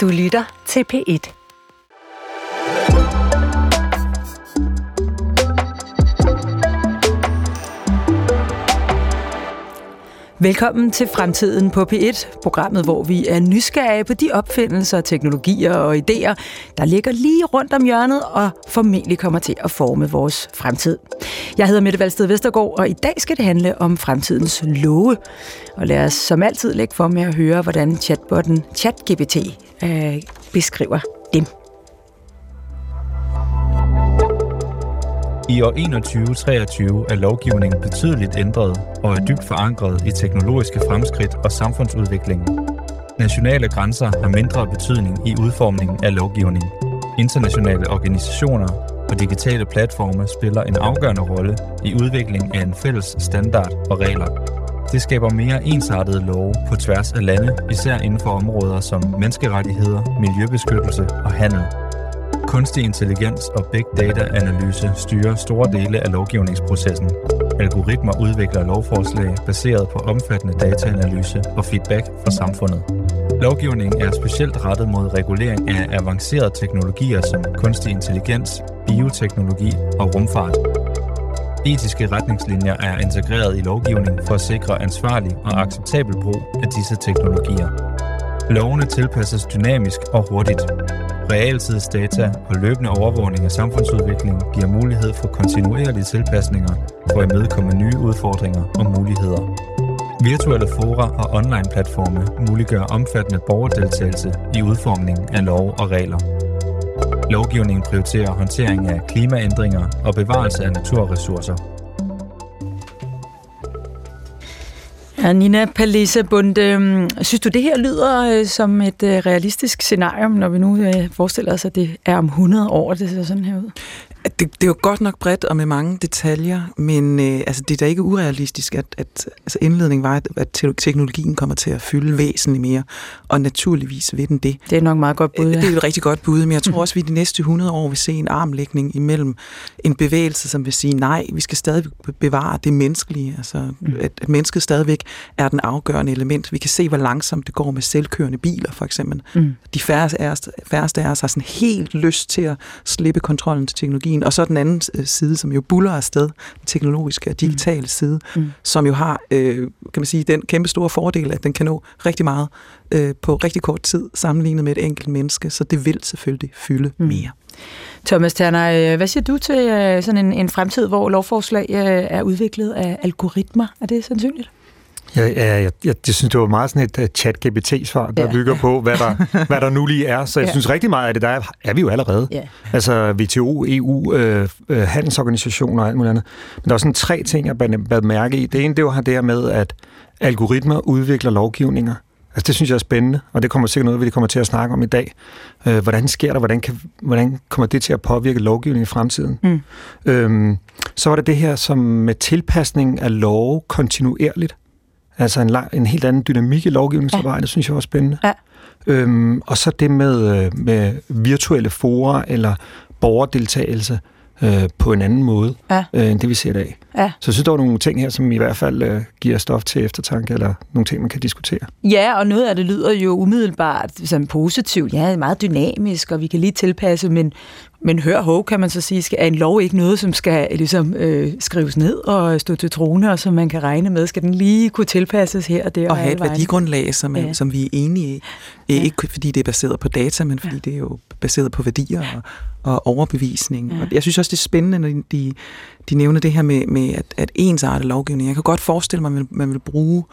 Du lytter til P1. Velkommen til Fremtiden på P1, programmet, hvor vi er nysgerrige på de opfindelser, teknologier og idéer, der ligger lige rundt om hjørnet og formentlig kommer til at forme vores fremtid. Jeg hedder Mette Valsted Vestergaard, og i dag skal det handle om fremtidens love. Og lad os som altid lægge for med at høre, hvordan chatbotten ChatGPT øh, beskriver dem. I år 2123 er lovgivningen betydeligt ændret og er dybt forankret i teknologiske fremskridt og samfundsudvikling. Nationale grænser har mindre betydning i udformningen af lovgivning. Internationale organisationer og digitale platforme spiller en afgørende rolle i udviklingen af en fælles standard og regler. Det skaber mere ensartede love på tværs af lande, især inden for områder som menneskerettigheder, miljøbeskyttelse og handel. Kunstig intelligens og big data-analyse styrer store dele af lovgivningsprocessen. Algoritmer udvikler lovforslag baseret på omfattende dataanalyse og feedback fra samfundet. Lovgivningen er specielt rettet mod regulering af avancerede teknologier som kunstig intelligens, bioteknologi og rumfart. Etiske retningslinjer er integreret i lovgivningen for at sikre ansvarlig og acceptabel brug af disse teknologier. Lovene tilpasses dynamisk og hurtigt. Realtidsdata og løbende overvågning af samfundsudviklingen giver mulighed for kontinuerlige tilpasninger for at imødekomme nye udfordringer og muligheder. Virtuelle fora og online-platforme muliggør omfattende borgerdeltagelse i udformningen af lov og regler. Lovgivningen prioriterer håndtering af klimaændringer og bevarelse af naturressourcer. Ja, Nina Palisa Bund, øhm, synes du, det her lyder øh, som et øh, realistisk scenarium, når vi nu øh, forestiller os, at det er om 100 år, det ser sådan her ud? Det, det er jo godt nok bredt og med mange detaljer, men øh, altså, det er da ikke urealistisk, at, at altså, indledningen var, at, at teknologien kommer til at fylde væsentligt mere, og naturligvis vil den det. Det er nok meget godt bud, ja. Det er et rigtig godt bud, men jeg tror også, at vi de næste 100 år vil se en armlægning imellem en bevægelse, som vil sige, nej, vi skal stadig bevare det menneskelige, altså mm. at, at mennesket stadigvæk er den afgørende element. Vi kan se, hvor langsomt det går med selvkørende biler, for eksempel. Mm. De færreste af, os, færreste af os har sådan helt lyst til at slippe kontrollen til teknologien, og så den anden øh, side, som jo buller afsted, den teknologiske og digitale mm. side, mm. som jo har, øh, kan man sige, den kæmpe store fordel, at den kan nå rigtig meget øh, på rigtig kort tid, sammenlignet med et enkelt menneske, så det vil selvfølgelig fylde mm. mere. Thomas Terner, øh, hvad siger du til øh, sådan en, en fremtid, hvor lovforslag er udviklet af algoritmer? Er det sandsynligt? Ja, ja jeg, jeg, jeg synes, det var meget sådan et uh, chat-GPT-svar, der ja. bygger på, hvad der, hvad der nu lige er. Så jeg ja. synes rigtig meget af det, der er, er vi jo allerede. Ja. Altså WTO, EU, øh, øh, handelsorganisationer og alt muligt andet. Men der er sådan tre ting, jeg bad mærke i. Det ene, det var det her med, at algoritmer udvikler lovgivninger. Altså det synes jeg er spændende, og det kommer sikkert noget, vi kommer til at snakke om i dag. Øh, hvordan sker der? Hvordan, kan, hvordan kommer det til at påvirke lovgivningen i fremtiden? Mm. Øhm, så var det det her som med tilpasning af lov kontinuerligt. Altså en, lang, en helt anden dynamik i lovgivningsarbejdet, ja. synes jeg var spændende. Ja. Øhm, og så det med, øh, med virtuelle forer eller borgerdeltagelse øh, på en anden måde, ja. øh, end det vi ser i dag. Ja. Så jeg synes, der var nogle ting her, som i hvert fald øh, giver stof til eftertanke, eller nogle ting, man kan diskutere. Ja, og noget af det lyder jo umiddelbart som positivt. Ja, meget dynamisk, og vi kan lige tilpasse, men, men hør hov, kan man så sige, skal, er en lov ikke noget, som skal ligesom, øh, skrives ned og stå til trone, og som man kan regne med? Skal den lige kunne tilpasses her og der? Og, og have et værdigrundlag, som, ja. som vi er enige i. Ja. Ikke fordi det er baseret på data, men fordi ja. det er jo baseret på værdier og, og overbevisning. Ja. Og jeg synes også, det er spændende, når de, de nævner det her med, med at, at ensarte lovgivning. Jeg kan godt forestille mig, at man, man vil bruge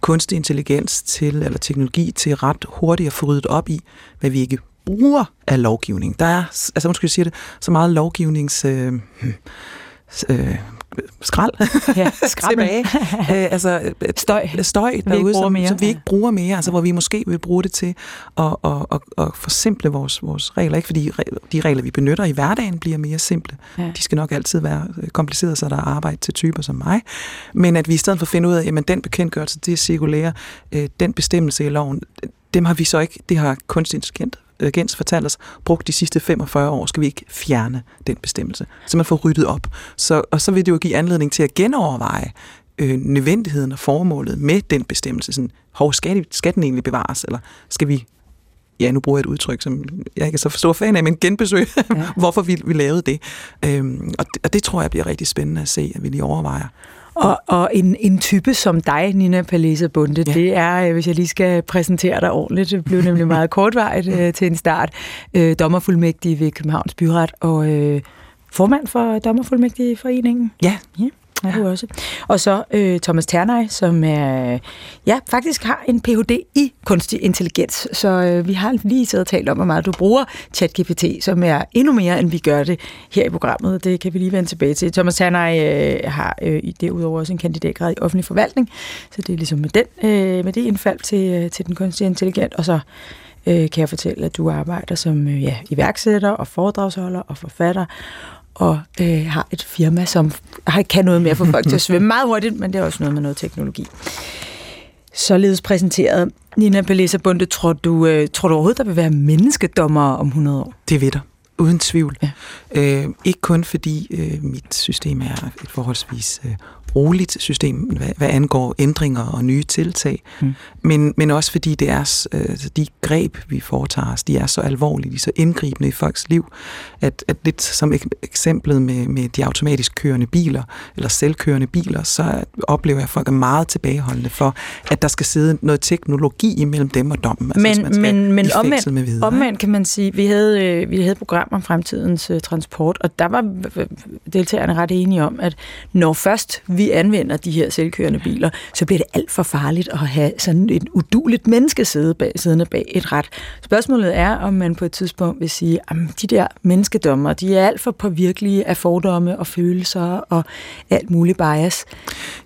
kunstig intelligens til, eller teknologi til ret hurtigt at få ryddet op i, hvad vi ikke bruger af lovgivning. Der er, altså måske sige det, så meget lovgivnings... Øh, øh, skrald ja, tilbage. øh, altså, støj, støj derude, som, mere. som vi ikke bruger mere, altså hvor vi måske vil bruge det til at, at, at, at forsimple vores, vores regler. Ikke fordi de regler, vi benytter i hverdagen, bliver mere simple. Ja. De skal nok altid være komplicerede, så der er arbejde til typer som mig. Men at vi i stedet for at finde ud af, at den bekendtgørelse, det er cirkulære, øh, den bestemmelse i loven, dem har vi så ikke, det har kunstig intelligens Gens fortalt os, brugt de sidste 45 år, skal vi ikke fjerne den bestemmelse. Så man får ryddet op. Så, og så vil det jo give anledning til at genoverveje øh, nødvendigheden og formålet med den bestemmelse. Sådan, hov, skal, skal den egentlig bevares, eller skal vi ja, nu bruger jeg et udtryk, som jeg ikke er så stor fan af, men genbesøg, ja. hvorfor vi, vi lavede det. Øhm, og det. Og det tror jeg bliver rigtig spændende at se, at vi lige overvejer. Og, og en, en type som dig, Nina Palesa Bunde, ja. det er, øh, hvis jeg lige skal præsentere dig ordentligt, det blev nemlig meget kortvarigt øh, til en start, øh, dommerfuldmægtig ved Københavns Byret og øh, formand for Dommerfuldmægtigforeningen. Ja. ja er du også. Og så øh, Thomas Ternej, som er, ja, faktisk har en Ph.D. i kunstig intelligens. Så øh, vi har lige siddet og talt om, hvor meget du bruger ChatGPT, som er endnu mere, end vi gør det her i programmet. Det kan vi lige vende tilbage til. Thomas Ternej øh, har øh, derudover også en kandidatgrad i offentlig forvaltning, så det er ligesom med, den, øh, med det indfald til, øh, til den kunstige intelligens. Og så øh, kan jeg fortælle, at du arbejder som øh, ja, iværksætter og foredragsholder og forfatter, og øh, har et firma, som kan noget med at få folk til at svømme meget hurtigt, men det er også noget med noget teknologi. Således præsenteret. Nina Belisa Bunde, tror du, øh, tror du overhovedet, der vil være menneskedommer om 100 år? Det ved der. Uden tvivl. Ja. Øh, ikke kun fordi øh, mit system er et forholdsvis øh, roligt system, hvad, hvad angår ændringer og nye tiltag, mm. men, men også fordi det er øh, de greb, vi foretager os, de er så alvorlige, de er så indgribende i folks liv, at, at lidt som eksemplet med, med de automatisk kørende biler, eller selvkørende biler, så oplever jeg, at folk er meget tilbageholdende for, at der skal sidde noget teknologi imellem dem og dommen. Altså, men men, men omvendt, med videre, omvendt kan man sige, vi havde, øh, vi havde et program om fremtidens uh, transport, og der var deltagerne ret enige om, at når først vi vi anvender de her selvkørende biler, så bliver det alt for farligt at have sådan et uduligt menneske sidde bag, siddende bag et ret. Spørgsmålet er, om man på et tidspunkt vil sige, at de der menneskedommer, de er alt for påvirkelige af fordomme og følelser og alt muligt bias.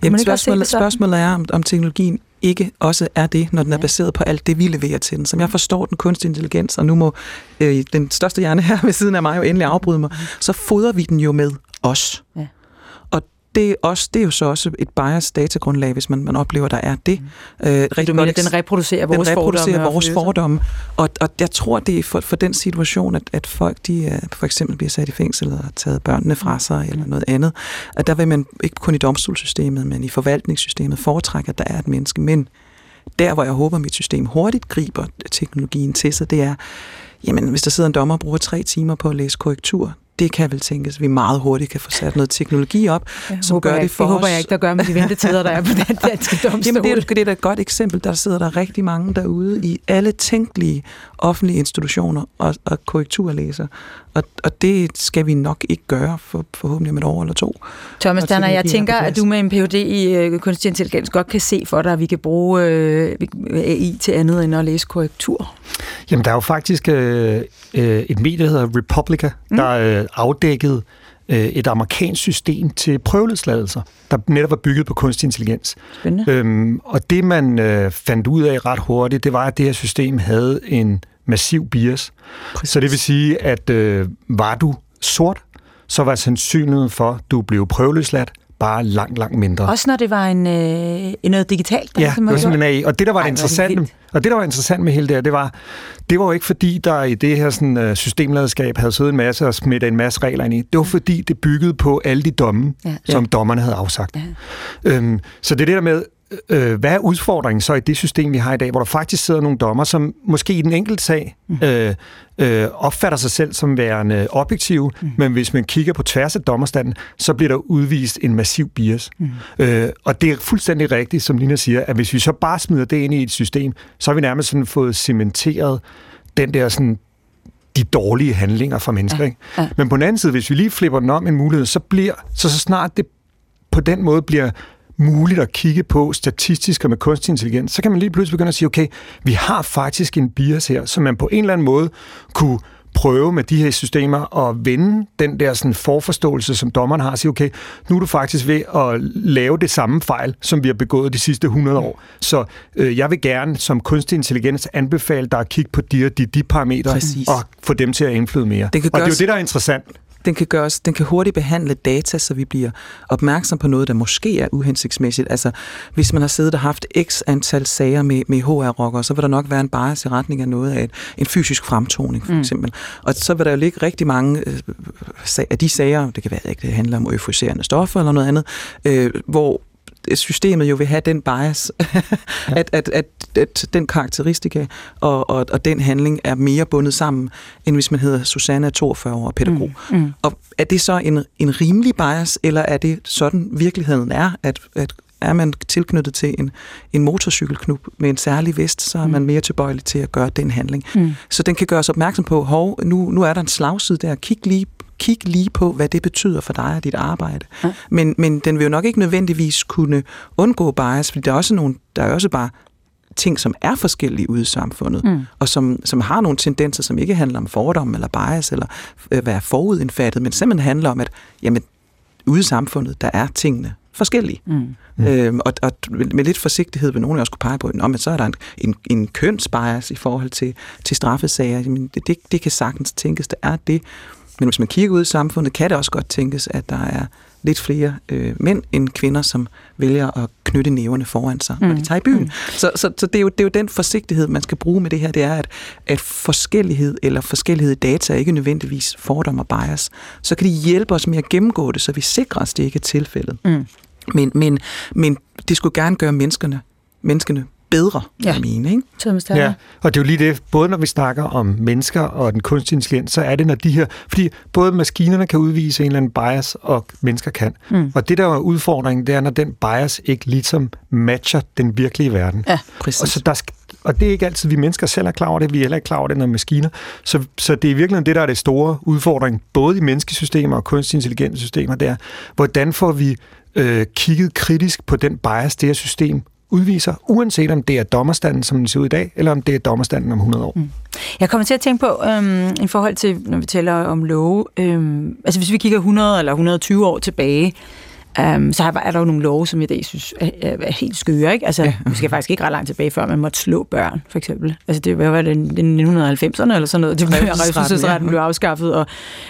Jamen, spørgsmålet, spørgsmålet er, om, om teknologien ikke også er det, når den er baseret på alt det, vi leverer til den. Som jeg forstår den kunstig intelligens, og nu må øh, den største hjerne her ved siden af mig jo endelig afbryde mig, så fodrer vi den jo med os. Ja det er, også, det er jo så også et bias datagrundlag, hvis man, man oplever, der er det. Mm. Øh, rigtig du mener, den reproducerer vores den reproducerer fordomme? vores fordomme. Og, og jeg tror, det er for, for den situation, at, at folk de, øh, for eksempel bliver sat i fængsel og taget børnene fra sig mm. eller noget andet, at der vil man ikke kun i domstolssystemet, men i forvaltningssystemet foretrække, at der er et menneske. Men der, hvor jeg håber, at mit system hurtigt griber teknologien til sig, det er, jamen, hvis der sidder en dommer og bruger tre timer på at læse korrektur, det kan vel tænkes, vi meget hurtigt kan få sat noget teknologi op, jeg som gør det for det os. Det håber jeg ikke, der gør med de ventetider, der er på den danske domstol. Jamen det er, det er da et godt eksempel. Der sidder der rigtig mange derude i alle tænkelige offentlige institutioner og, og korrekturlæser. Og, og det skal vi nok ikke gøre for, forhåbentlig om et år eller to. Thomas Danner, jeg tænker, at du med en Ph.D. i uh, kunstig intelligens godt kan se for dig, at vi kan bruge uh, AI til andet end at læse korrektur. Jamen, der er jo faktisk uh, et medie, der hedder Republica, mm. der uh, afdækket et amerikansk system til prøveløsladelser, der netop var bygget på kunstig intelligens. Spændende. Øhm, og det, man øh, fandt ud af ret hurtigt, det var, at det her system havde en massiv bias. Præcis. Så det vil sige, at øh, var du sort, så var sandsynligheden for, at du blev prøveløsladt, bare langt, langt mindre. Også når det var en, øh, noget digitalt? Ja, det var simpelthen af. Og det, der var Ej, interessant, det og det, der var interessant med hele det her, det var, det var jo ikke fordi, der i det her sådan, uh, systemlederskab havde siddet en masse og smidt en masse regler ind i. Det var fordi, det byggede på alle de domme, ja. som dommerne havde afsagt. Ja. Øhm, så det er det der med, øh, hvad er udfordringen så i det system, vi har i dag, hvor der faktisk sidder nogle dommer, som måske i den enkelte sag mm. øh, øh, opfatter sig selv som værende objektive, mm. men hvis man kigger på tværs af dommerstanden, så bliver der udvist en massiv bias. Mm. Øh, og det er fuldstændig rigtigt, som Lina siger, at hvis vi så bare smider det ind i et system, så har vi nærmest sådan fået cementeret den der sådan de dårlige handlinger fra mennesker. Ja. Ikke? Ja. Men på den anden side, hvis vi lige flipper den om en mulighed, så bliver så, så snart det på den måde bliver muligt at kigge på statistisk og med kunstig intelligens, så kan man lige pludselig begynde at sige, okay, vi har faktisk en bias her, som man på en eller anden måde kunne prøve med de her systemer at vende den der sådan forforståelse, som dommeren har, og sige, okay, nu er du faktisk ved at lave det samme fejl, som vi har begået de sidste 100 år. Så øh, jeg vil gerne som kunstig intelligens anbefale dig at kigge på de de, de parametre, Præcis. og få dem til at indflyde mere. Det kan og det er jo det, der er interessant den kan, gøres, den kan hurtigt behandle data, så vi bliver opmærksom på noget, der måske er uhensigtsmæssigt. Altså, hvis man har siddet og haft x antal sager med, med HR-rockere, så vil der nok være en bias i retning af noget af et, en fysisk fremtoning, for mm. eksempel. Og så vil der jo ligge rigtig mange øh, af de sager, det kan være, at det handler om euforiserende stoffer eller noget andet, øh, hvor systemet jo vil have den bias, at, at, at, at den karakteristika og, og, og den handling er mere bundet sammen, end hvis man hedder Susanne 42 år pædagog. Mm. Mm. Og er det så en, en rimelig bias, eller er det sådan virkeligheden er, at, at er man tilknyttet til en, en motorcykelklub med en særlig vest, så er man mm. mere tilbøjelig til at gøre den handling. Mm. Så den kan gøres opmærksom på, hov, nu, nu er der en slagside der, kig lige kig lige på, hvad det betyder for dig og dit arbejde. Ja. Men, men den vil jo nok ikke nødvendigvis kunne undgå bias, fordi der er også, nogle, der er også bare ting, som er forskellige ude i samfundet, mm. og som, som har nogle tendenser, som ikke handler om fordom eller bias, eller at være forudindfattet, men simpelthen handler om, at jamen, ude i samfundet, der er tingene forskellige. Mm. Mm. Øhm, og, og med lidt forsigtighed vil nogen også kunne pege på, at så er der en, en, en kønsbias i forhold til, til straffesager. Jamen, det, det, det kan sagtens tænkes, der er det. Men hvis man kigger ud i samfundet, kan det også godt tænkes, at der er lidt flere øh, mænd end kvinder, som vælger at knytte næverne foran sig, mm. når de tager i byen. Mm. Så, så, så det, er jo, det er jo den forsigtighed, man skal bruge med det her, det er, at, at forskellighed eller forskellighed i data er ikke nødvendigvis fordom og bias. Så kan de hjælpe os med at gennemgå det, så vi sikrer os, det ikke er tilfældet. Mm. Men, men, men det skulle gerne gøre menneskerne, menneskene bedre, ja. jeg mener. Ikke? Ja, og det er jo lige det, både når vi snakker om mennesker og den kunstige intelligens, så er det, når de her, fordi både maskinerne kan udvise en eller anden bias, og mennesker kan. Mm. Og det, der er udfordringen, det er, når den bias ikke ligesom matcher den virkelige verden. Ja, præcis. Og, så der, og det er ikke altid, vi mennesker selv er klar over det, vi er heller ikke klar over det, når maskiner. Så, så det er virkelig det, der er det store udfordring, både i menneskesystemer og kunstig intelligente systemer, det er, hvordan får vi øh, kigget kritisk på den bias, det her system udviser, uanset om det er dommerstanden, som den ser ud i dag, eller om det er dommerstanden om 100 år. Mm. Jeg kommer til at tænke på, øhm, i forhold til, når vi taler om love, øhm, altså hvis vi kigger 100 eller 120 år tilbage, Um, så er der jo nogle love, som jeg i dag synes er, er, helt skøre. Ikke? Altså, ja. vi skal faktisk ikke ret langt tilbage, før man måtte slå børn, for eksempel. Altså, det var det 1990'erne eller sådan noget. Det var revselsesretten blev afskaffet, og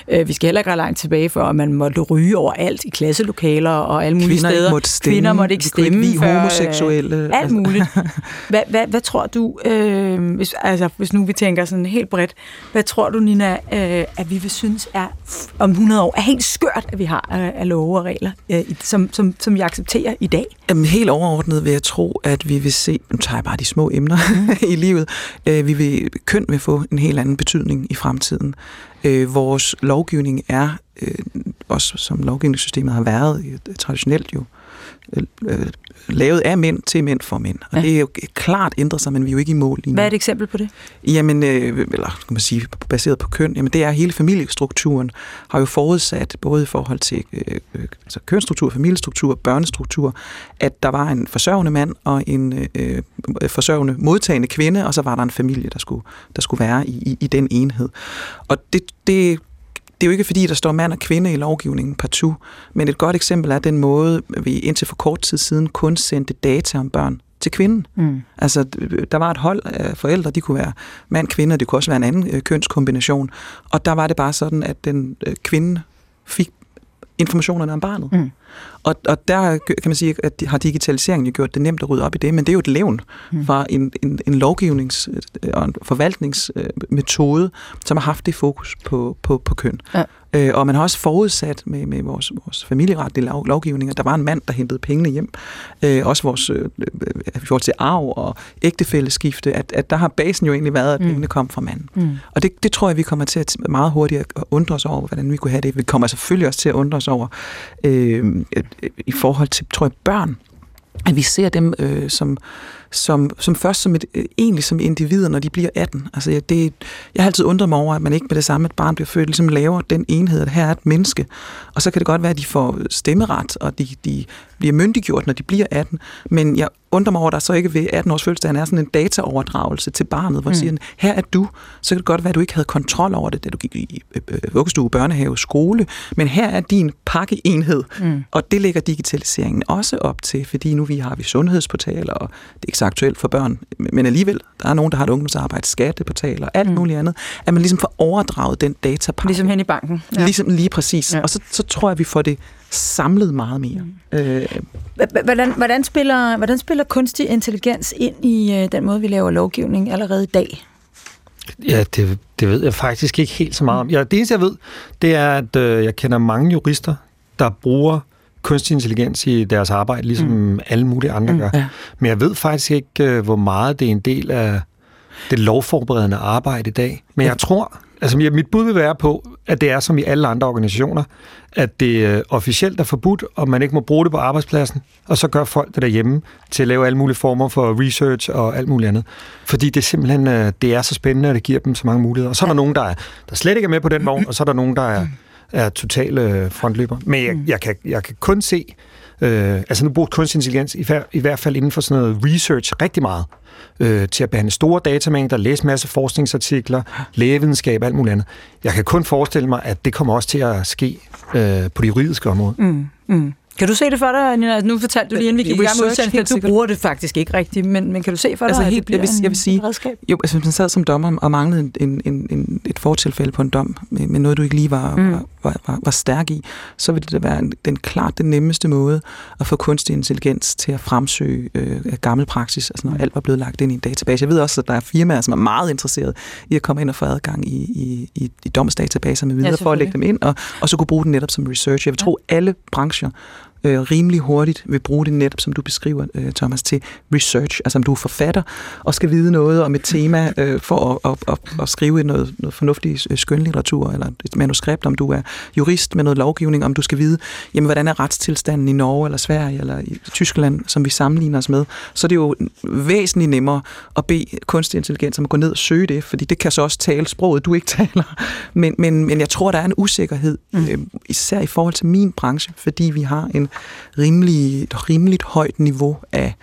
øh, vi skal heller ikke ret langt tilbage, før man måtte ryge over alt i klasselokaler og alle mulige Kvinder steder. Måtte stemme. Kvinder måtte ikke stemme. Ikke før, homoseksuelle. Øh, alt muligt. Hvad, hvad, hvad tror du, øh, hvis, altså, hvis nu vi tænker sådan helt bredt, hvad tror du, Nina, øh, at vi vil synes er om 100 år er helt skørt, at vi har af, af love og regler øh, som, som, som jeg accepterer i dag? Jamen, helt overordnet vil jeg tro, at vi vil se, nu tager jeg bare de små emner i livet, øh, vi vil, køn vil få en helt anden betydning i fremtiden. Øh, vores lovgivning er, øh, også som lovgivningssystemet har været øh, traditionelt jo, øh, lavet af mænd til mænd for mænd. Og ja. det er jo klart ændret sig, men vi er jo ikke i mål lige nu. Hvad er et eksempel på det? Jamen, øh, eller kan man sige, baseret på køn, jamen det er hele familiestrukturen har jo forudsat, både i forhold til øh, øh, altså kønsstruktur, familiestruktur, børnestruktur, at der var en forsørgende mand og en øh, forsørgende modtagende kvinde, og så var der en familie, der skulle, der skulle være i, i, i den enhed. Og det, det det er jo ikke fordi, der står mand og kvinde i lovgivningen partout, men et godt eksempel er den måde, vi indtil for kort tid siden kun sendte data om børn til kvinden. Mm. Altså, der var et hold af forældre, de kunne være mand, kvinde, og det kunne også være en anden øh, kønskombination. Og der var det bare sådan, at den øh, kvinde fik informationerne om barnet. Mm. Og, og der kan man sige, at har digitaliseringen jo gjort det nemt at rydde op i det, men det er jo et levn mm. fra en, en, en lovgivnings- og en forvaltningsmetode, som har haft det fokus på, på, på køn. Ja. Øh, og man har også forudsat med, med vores, vores familieretlige lov, lovgivning, at der var en mand, der hentede pengene hjem. Øh, også vores, øh, forhold til arv og ægtefælleskifte, at, at der har basen jo egentlig været, at mm. pengene kom fra manden. Mm. Og det, det tror jeg, vi kommer til at meget hurtigt at undre os over, hvordan vi kunne have det. Vi kommer selvfølgelig også til at undre os over øh, Øh, i forhold til, tror jeg, børn at vi ser dem øh, som, som, som først som et, øh, egentlig som individer, når de bliver 18. Altså, det, jeg har altid undret mig over, at man ikke med det samme, et barn bliver født, ligesom laver den enhed, at her er et menneske. Og så kan det godt være, at de får stemmeret, og de, de bliver myndiggjort, når de bliver 18. Men jeg undrer mig over, at der så ikke ved 18 års fødselsdag er sådan en dataoverdragelse til barnet, hvor mm. siger, her er du, så kan det godt være, at du ikke havde kontrol over det, da du gik i øh, øh, vuggestue, børnehave, skole, men her er din pakkeenhed, mm. og det lægger digitaliseringen også op til, fordi nu vi har vi sundhedsportaler, og det er ikke så aktuelt for børn, men alligevel, der er nogen, der har et ungdomsarbejde, skatteportaler og alt mm. muligt andet, at man ligesom får overdraget den datapakke. Ligesom hen i banken. Ja. Ligesom lige præcis. Ja. Og så, så tror jeg, at vi får det samlet meget mere. Mm. Øh. Hvordan, hvordan, spiller, hvordan spiller kunstig intelligens ind i øh, den måde, vi laver lovgivning allerede i dag? Ja, det, det ved jeg faktisk ikke helt så meget om. Ja, det eneste, jeg ved, det er, at øh, jeg kender mange jurister, der bruger kunstig intelligens i deres arbejde, ligesom mm. alle mulige andre mm, gør. Ja. Men jeg ved faktisk ikke, øh, hvor meget det er en del af det lovforberedende arbejde i dag. Men jeg tror, altså mit bud vil være på, at det er som i alle andre organisationer, at det øh, officielt er forbudt, og man ikke må bruge det på arbejdspladsen, og så gør folk det derhjemme til at lave alle mulige former for research og alt muligt andet. Fordi det simpelthen øh, det er så spændende, at det giver dem så mange muligheder. Og så er der nogen, der, er, der slet ikke er med på den vogn, og så er der nogen, der er, er totale øh, frontløber. Men jeg, jeg, kan, jeg kan kun se, øh, altså nu bruger kunstig intelligens i, i hvert fald inden for sådan noget research rigtig meget øh, til at behandle store datamængder, læse masse forskningsartikler, lægevidenskab, alt muligt andet. Jeg kan kun forestille mig, at det kommer også til at ske øh, på det juridiske område. Mm, mm. Kan du se det for dig, Nina? Nu fortalte du lige, inden vi gik i gang med udsendelsen, du bruger det faktisk ikke rigtigt, men, men kan du se for altså, dig, helt, at det bliver jeg vil, jeg vil sige, redskab? Jo, altså, hvis man sad som dommer og manglede en, en, en, et fortilfælde på en dom, med, med noget, du ikke lige var, mm. var, var, var, var stærk i, så ville det da være den klart den nemmeste måde at få kunstig intelligens til at fremsøge øh, gammel praksis, altså når alt var blevet lagt ind i en database. Jeg ved også, at der er firmaer, som er meget interesseret i at komme ind og få adgang i, i, i, i domsdatabaser med videre, ja, for at lægge dem ind, og, og så kunne bruge den netop som research. Jeg vil ja. tro, alle brancher øh, rimelig hurtigt vil bruge det netop, som du beskriver, øh, Thomas, til research. Altså om du er forfatter og skal vide noget om et tema øh, for at, at, at, at skrive noget, noget fornuftig øh, skønlitteratur eller et manuskript, om du er jurist med noget lovgivning, om du skal vide, jamen hvordan er retstilstanden i Norge eller Sverige eller i Tyskland, som vi sammenligner os med, så er det jo væsentligt nemmere at bede kunstig intelligens om at gå ned og søge det, fordi det kan så også tale sproget, du ikke taler. Men, men, men jeg tror, der er en usikkerhed, mm. øh, især i forhold til min branche, fordi vi har en rimelig, et rimeligt højt niveau af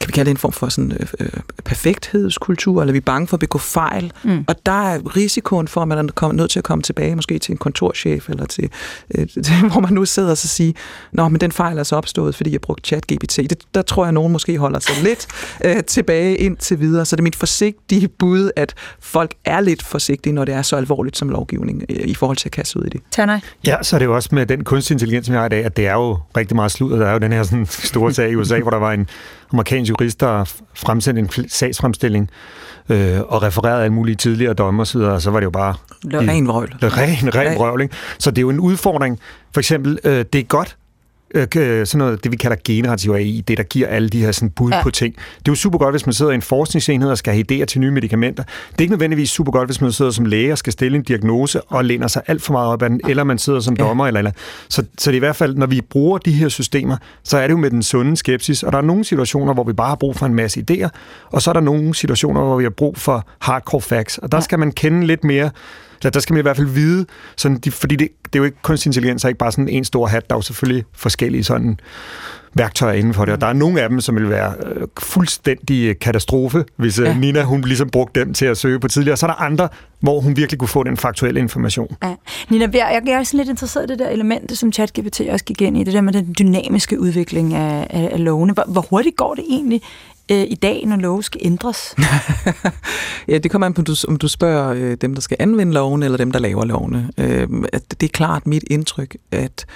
kan vi kalde det en form for sådan øh, øh, perfekthedskultur, eller vi er bange for at begå fejl. Mm. Og der er risikoen for, at man er nødt til at komme tilbage, måske til en kontorchef, eller til, øh, til hvor man nu sidder og så siger, nå, men den fejl er så opstået, fordi jeg brugte chat-GPT. Det, der tror jeg, at nogen måske holder sig lidt øh, tilbage indtil videre. Så det er mit forsigtige bud, at folk er lidt forsigtige, når det er så alvorligt som lovgivning, øh, i forhold til at kaste ud i det. Tanner? Ja, så er det jo også med den kunstig intelligens, som jeg har i dag, at det er jo rigtig meget sludder. Der er jo den her sådan, store sag i USA, hvor der var en amerikansk jurist, der fremsendte en sagsfremstilling øh, og refererede alle mulige tidligere domme osv., og så var det jo bare... Ren vrøvl. Ren, ren vrøvl, ikke? Så det er jo en udfordring. For eksempel, øh, det er godt, øh, sådan noget, det vi kalder generativ AI, det der giver alle de her sådan bud ja. på ting. Det er jo super godt, hvis man sidder i en forskningsenhed og skal have idéer til nye medicamenter. Det er ikke nødvendigvis super godt, hvis man sidder som læge og skal stille en diagnose og læner sig alt for meget op ad den, eller man sidder som dommer. Ja. Eller, eller. Så, så det er i hvert fald, når vi bruger de her systemer, så er det jo med den sunde skepsis, og der er nogle situationer, hvor vi bare har brug for en masse idéer, og så er der nogle situationer, hvor vi har brug for hardcore facts, og der ja. skal man kende lidt mere så der skal man i hvert fald vide, sådan de, fordi det, det er jo ikke kunstig intelligens, er ikke bare sådan en stor hat, der er jo selvfølgelig forskellige sådan værktøjer inden for det, og der er nogle af dem, som vil være øh, fuldstændig katastrofe, hvis øh, ja. Nina hun ligesom brugte dem til at søge på tidligere. Så er der andre, hvor hun virkelig kunne få den faktuelle information. Ja. Nina, jeg, jeg er sådan lidt interesseret i det der element, som ChatGPT også gik ind i, det der med den dynamiske udvikling af, af, af lovene. Hvor, hvor hurtigt går det egentlig øh, i dag, når lov skal ændres? ja, det kommer an på, om du spørger øh, dem, der skal anvende loven, eller dem, der laver lovene. Øh, at det er klart mit indtryk, at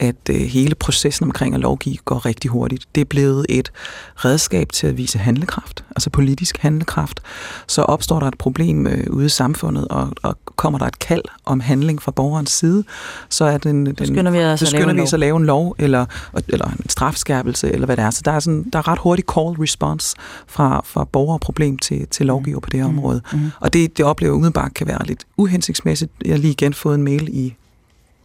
at øh, hele processen omkring at lovgive går rigtig hurtigt. Det er blevet et redskab til at vise handlekraft, altså politisk handlekraft. Så opstår der et problem øh, ude i samfundet, og, og kommer der et kald om handling fra borgerens side, så er den, den, skynder vi, altså så skynder vi at lave en lov, eller, eller en strafskærpelse, eller hvad det er. Så der er, sådan, der er ret hurtig call response fra, fra borgerproblem til, til lovgiver på det her mm. område. Mm. Og det, det oplever umiddelbart kan være lidt uhensigtsmæssigt. Jeg har lige igen fået en mail i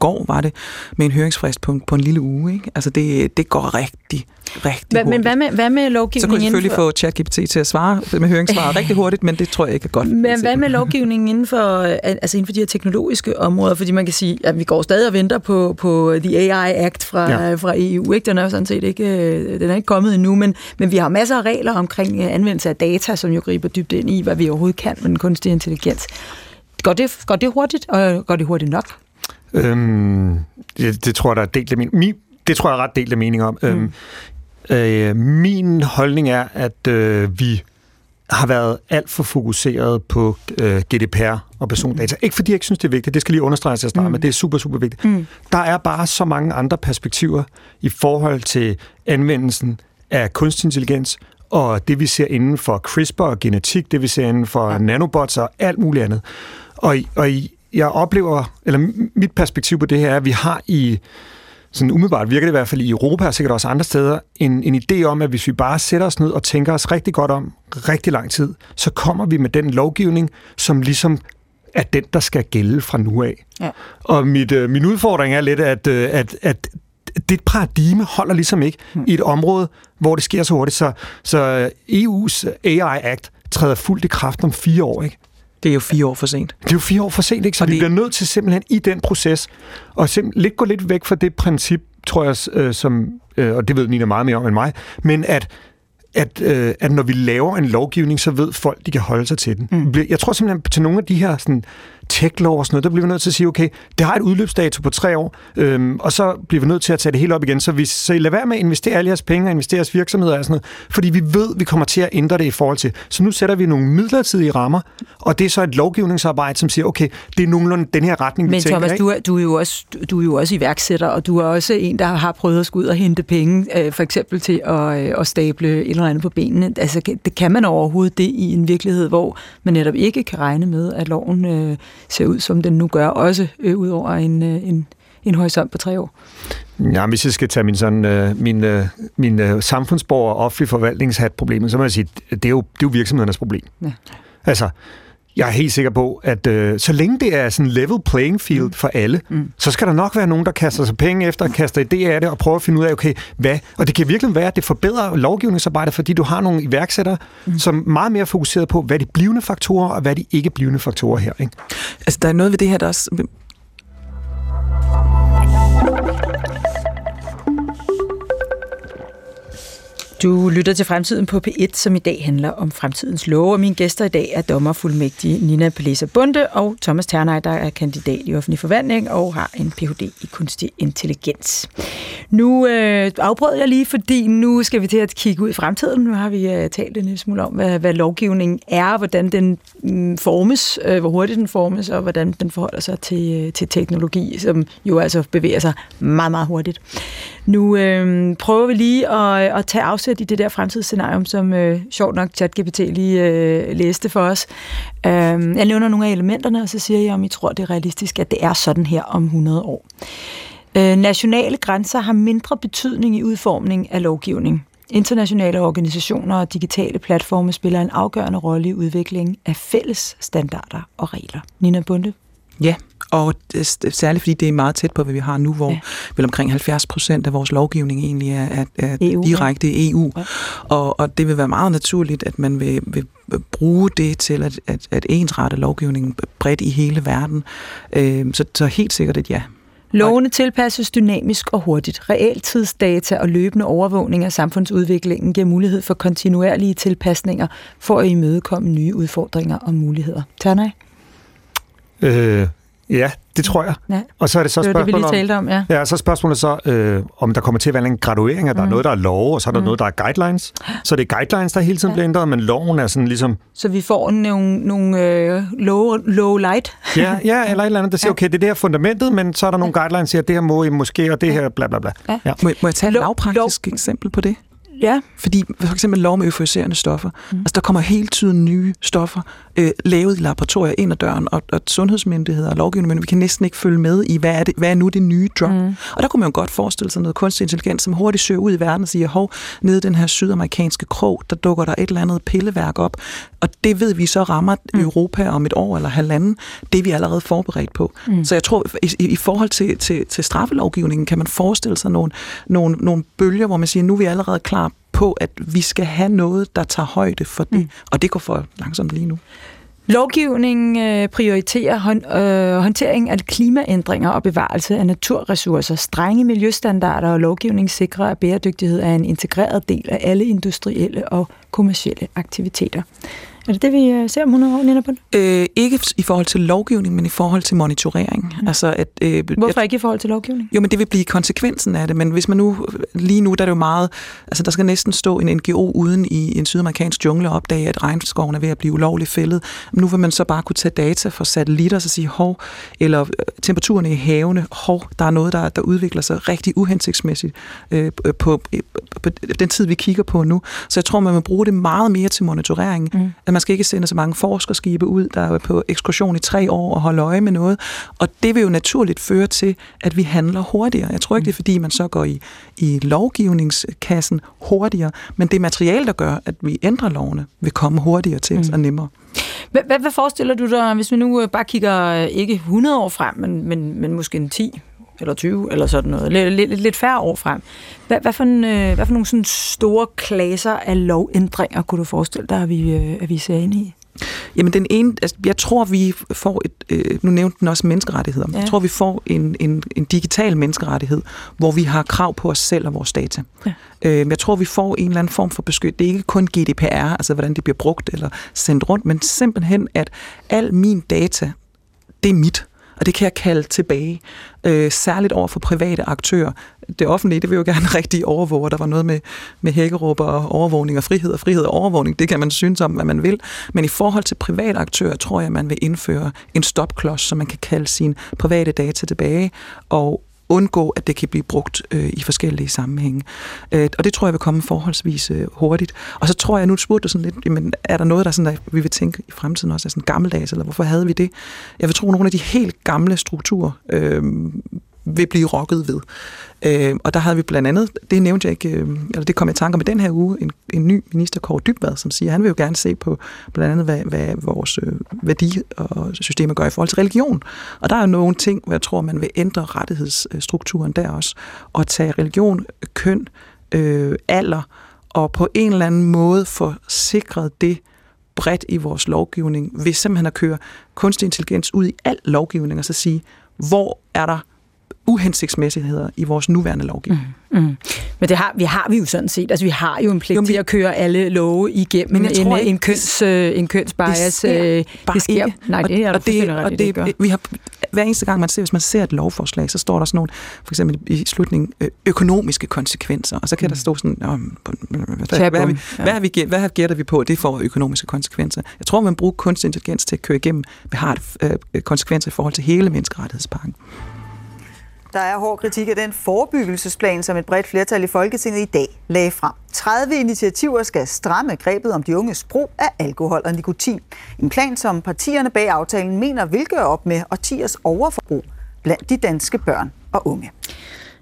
går var det, med en høringsfrist på, på en lille uge. Ikke? Altså det, det går rigtig, rigtig hva, Men hvad med, hvad med lovgivningen Så kunne jeg selvfølgelig for... få ChatGPT til at svare med høringssvar rigtig hurtigt, men det tror jeg ikke er godt. Men hvad med lovgivningen inden for, altså inden for de her teknologiske områder? Fordi man kan sige, at vi går stadig og venter på, på The AI Act fra, ja. fra EU. Ikke? Den er jo sådan set ikke, øh, den er ikke kommet endnu, men, men vi har masser af regler omkring øh, anvendelse af data, som jo griber dybt ind i, hvad vi overhovedet kan med den kunstige intelligens. Går det, går det hurtigt, og går det hurtigt nok? Øhm, det, det tror jeg, der er delt af min, min, det tror jeg er ret delt af mening om. Mm. Øhm, øh, min holdning er, at øh, vi har været alt for fokuseret på øh, GDPR og persondata. Mm. Ikke fordi jeg ikke synes, det er vigtigt, det skal lige understreges til at starte mm. men det er super, super vigtigt. Mm. Der er bare så mange andre perspektiver i forhold til anvendelsen af kunstig intelligens, og det vi ser inden for CRISPR og genetik, det vi ser inden for ja. nanobots og alt muligt andet. Og, og i, jeg oplever, eller mit perspektiv på det her er, at vi har i sådan umiddelbart virker det i hvert fald i Europa og sikkert også andre steder, en, en idé om, at hvis vi bare sætter os ned og tænker os rigtig godt om rigtig lang tid, så kommer vi med den lovgivning, som ligesom er den, der skal gælde fra nu af. Ja. Og mit, øh, min udfordring er lidt, at, øh, at, at det paradigme holder ligesom ikke hmm. i et område, hvor det sker så hurtigt. Så, så EU's AI Act træder fuldt i kraft om fire år, ikke? Det er jo fire år for sent. Det er jo fire år for sent, ikke? Så og vi bliver nødt til simpelthen i den proces og lidt gå lidt væk fra det princip, tror jeg, øh, som, øh, og det ved Nina meget mere om end mig, men at at, øh, at når vi laver en lovgivning, så ved folk, de kan holde sig til den. Mm. Jeg tror simpelthen til nogle af de her sådan, tech-lov og sådan noget, der bliver vi nødt til at sige, okay, det har et udløbsdato på tre år, øhm, og så bliver vi nødt til at tage det helt op igen. Så vi så lad være med at investere alle jeres penge og investere jeres virksomheder og sådan noget, fordi vi ved, vi kommer til at ændre det i forhold til. Så nu sætter vi nogle midlertidige rammer, og det er så et lovgivningsarbejde, som siger, okay, det er nogenlunde den her retning, vi Men tænker. Men Thomas, du er, du, er jo også, du er jo også iværksætter, og du er også en, der har prøvet at skulle ud og hente penge, øh, for eksempel til at, øh, at stable et eller andet på benene. Altså, det kan man overhovedet det i en virkelighed, hvor man netop ikke kan regne med, at loven øh, ser ud, som den nu gør, også øh, ud over en, øh, en, en horisont på tre år? Ja, hvis jeg skal tage min, sådan, øh, min, øh, min øh, samfundsborger og offentlig forvaltningshat problemet, så må jeg sige, det er jo, det er jo virksomhedernes problem. Ja. Altså, jeg er helt sikker på, at øh, så længe det er sådan level playing field mm. for alle, mm. så skal der nok være nogen, der kaster sig penge efter, kaster idéer af det og prøver at finde ud af, okay, hvad? Og det kan virkelig være, at det forbedrer lovgivningsarbejdet, fordi du har nogle iværksættere, mm. som er meget mere fokuseret på, hvad de blivende faktorer og hvad de ikke blivende faktorer her. Ikke? Altså, der er noget ved det her, der også Du lytter til Fremtiden på P1, som i dag handler om fremtidens love, og mine gæster i dag er dommerfuldmægtige Nina Pelesa Bunde og Thomas Ternej, der er kandidat i offentlig forvaltning og har en Ph.D. i kunstig intelligens. Nu øh, afbrød jeg lige, fordi nu skal vi til at kigge ud i fremtiden. Nu har vi øh, talt en lille smule om, hvad, hvad lovgivningen er, hvordan den øh, formes, øh, hvor hurtigt den formes, og hvordan den forholder sig til, øh, til teknologi, som jo altså bevæger sig meget, meget hurtigt. Nu øh, prøver vi lige at, at tage afsæt i det der fremtidsscenario, som øh, sjovt nok ChatGPT lige øh, læste for os. Øh, jeg nævner nogle af elementerne, og så siger jeg, om I tror, det er realistisk, at det er sådan her om 100 år. Øh, nationale grænser har mindre betydning i udformning af lovgivning. Internationale organisationer og digitale platforme spiller en afgørende rolle i udviklingen af fælles standarder og regler. Nina Bunde? Ja, og særligt fordi det er meget tæt på, hvad vi har nu, hvor ja. vel omkring 70 procent af vores lovgivning egentlig er, er, er EU, direkte ja. EU. Ja. Og, og det vil være meget naturligt, at man vil, vil bruge det til at, at, at ensrette lovgivningen bredt i hele verden. Øh, så, så helt sikkert et ja. Lovene tilpasses dynamisk og hurtigt. Realtidsdata og løbende overvågning af samfundsudviklingen giver mulighed for kontinuerlige tilpasninger for at imødekomme nye udfordringer og muligheder. Ternaj? Øh, Ja, det tror jeg. Ja. Og så er det så spørgsmålet det, vi lige talte om, ja. Ja, så er spørgsmålet så, øh, om der kommer til at være en graduering, at der mm. er noget, der er lov, og så er der mm. noget, der er guidelines. Så det er guidelines, der hele tiden ja. bliver ændret, men loven er sådan ligesom... Så vi får nogle, nogle øh, low, low light? ja, ja, eller et eller andet, der siger, ja. okay, det er det her fundamentet, men så er der nogle ja. guidelines, der siger, det her må I måske, og det her bla bla bla. Ja. Ja. Må, må jeg tage et lavpraktisk eksempel på det? Ja. Fordi for eksempel lov med euforiserende stoffer. Mm. Altså der kommer hele tiden nye stoffer øh, lavet i laboratorier ind ad døren, og, og sundhedsmyndigheder og lovgivning, men vi kan næsten ikke følge med i, hvad er, det, hvad er nu det nye drug. Mm. Og der kunne man jo godt forestille sig noget kunstig intelligens, som hurtigt søger ud i verden og siger, hov, nede i den her sydamerikanske krog, der dukker der et eller andet pilleværk op, og det ved vi så rammer mm. Europa om et år eller halvanden. Det er vi allerede forberedt på. Mm. Så jeg tror, i, i forhold til, til, til straffelovgivningen, kan man forestille sig nogle, nogle, nogle bølger, hvor man siger, nu er vi allerede klar på, at vi skal have noget, der tager højde for det. Mm. Og det går for langsomt lige nu. Lovgivningen øh, prioriterer hånd, øh, håndtering af klimaændringer og bevarelse af naturressourcer. Strenge miljøstandarder og lovgivning sikrer, at bæredygtighed er en integreret del af alle industrielle og kommersielle aktiviteter. Er det det, vi øh, ser om 100 år, Nina øh, Ikke i forhold til lovgivning, men i forhold til monitorering. Mm. Altså at, øh, Hvorfor jeg, ikke i forhold til lovgivning? Jo, men det vil blive konsekvensen af det. Men hvis man nu, lige nu, der er det jo meget, altså der skal næsten stå en NGO uden i en sydamerikansk jungle og opdage, at regnskoven er ved at blive ulovligt fældet. Nu vil man så bare kunne tage data fra satellitter og så sige, hov, eller øh, temperaturen i havene, hov, der er noget, der, der udvikler sig rigtig uhensigtsmæssigt øh, på, på, på den tid, vi kigger på nu. Så jeg tror, man vil bruge det meget mere til monitorering mm at man skal ikke sende så mange forskerskibe ud, der er på ekskursion i tre år og holde øje med noget. Og det vil jo naturligt føre til, at vi handler hurtigere. Jeg tror ikke, det er fordi, man så går i, i lovgivningskassen hurtigere, men det materiale, der gør, at vi ændrer lovene, vil komme hurtigere til os mm. og nemmere. Hvad, hvad, hvad forestiller du dig, hvis vi nu øh, bare kigger øh, ikke 100 år frem, men, men, men måske en 10 eller 20 eller sådan noget, lidt, lidt, lidt færre år frem. Hvad, hvad, for, en, øh, hvad for nogle sådan store klasser af lovændringer kunne du forestille dig, at vi, at vi ser ind i? Jamen den ene, altså, jeg tror vi får et, øh, nu nævnte den også menneskerettigheder, ja. jeg tror vi får en, en, en digital menneskerettighed, hvor vi har krav på os selv og vores data. Ja. Øh, jeg tror vi får en eller anden form for beskyttelse. Det er ikke kun GDPR, altså hvordan det bliver brugt eller sendt rundt, men simpelthen at al min data, det er mit og det kan jeg kalde tilbage, øh, særligt over for private aktører. Det offentlige, det vil jo gerne rigtig overvåge. Der var noget med, med hækkeråb og overvågning og frihed og frihed og overvågning. Det kan man synes om, hvad man vil. Men i forhold til private aktører, tror jeg, man vil indføre en stopklods, så man kan kalde sine private data tilbage og undgå, at det kan blive brugt øh, i forskellige sammenhænge. Øh, og det tror jeg vil komme forholdsvis øh, hurtigt. Og så tror jeg, nu spurgte du sådan lidt, jamen, er der noget, der sådan, at vi vil tænke i fremtiden også er sådan gammeldags, eller hvorfor havde vi det? Jeg vil tro, at nogle af de helt gamle strukturer øh, vil blive rokket ved. Øh, og der havde vi blandt andet, det nævnte jeg ikke, øh, eller det kom jeg i tanke om i den her uge, en, en ny minister, Kåre Dybvad, som siger, at han vil jo gerne se på blandt andet, hvad, hvad vores øh, værdi og systemer gør i forhold til religion. Og der er jo nogle ting, hvor jeg tror, man vil ændre rettighedsstrukturen der også, og tage religion, køn, øh, alder, og på en eller anden måde få sikret det bredt i vores lovgivning, ved simpelthen at køre kunstig intelligens ud i al lovgivning, og så sige, hvor er der uhensigtsmæssigheder i vores nuværende lovgivning. Mm, mm. Men det har, vi har vi jo sådan set. Altså, vi har jo en pligt jo, til at køre alle love igennem men jeg en, tror, en, en, køns, øh, en kønsbias. Det sker, øh, bare det sker. Ikke. Nej, det er og, det, og det, det vi har, hver eneste gang, man ser, hvis man ser et lovforslag, så står der sådan nogle, for eksempel i slutningen, øh, økonomiske konsekvenser, og så kan mm. der stå sådan, hvad, hvad, hvad, vi, hvad, vi, hvad gætter vi på, det får økonomiske konsekvenser. Jeg tror, man bruger kunstig intelligens til at køre igennem, vi har et, øh, konsekvenser i forhold til hele menneskerettighedspakken. Der er hård kritik af den forebyggelsesplan, som et bredt flertal i Folketinget i dag lagde frem. 30 initiativer skal stramme grebet om de unges brug af alkohol og nikotin. En plan, som partierne bag aftalen mener vil gøre op med årtiers overforbrug blandt de danske børn og unge.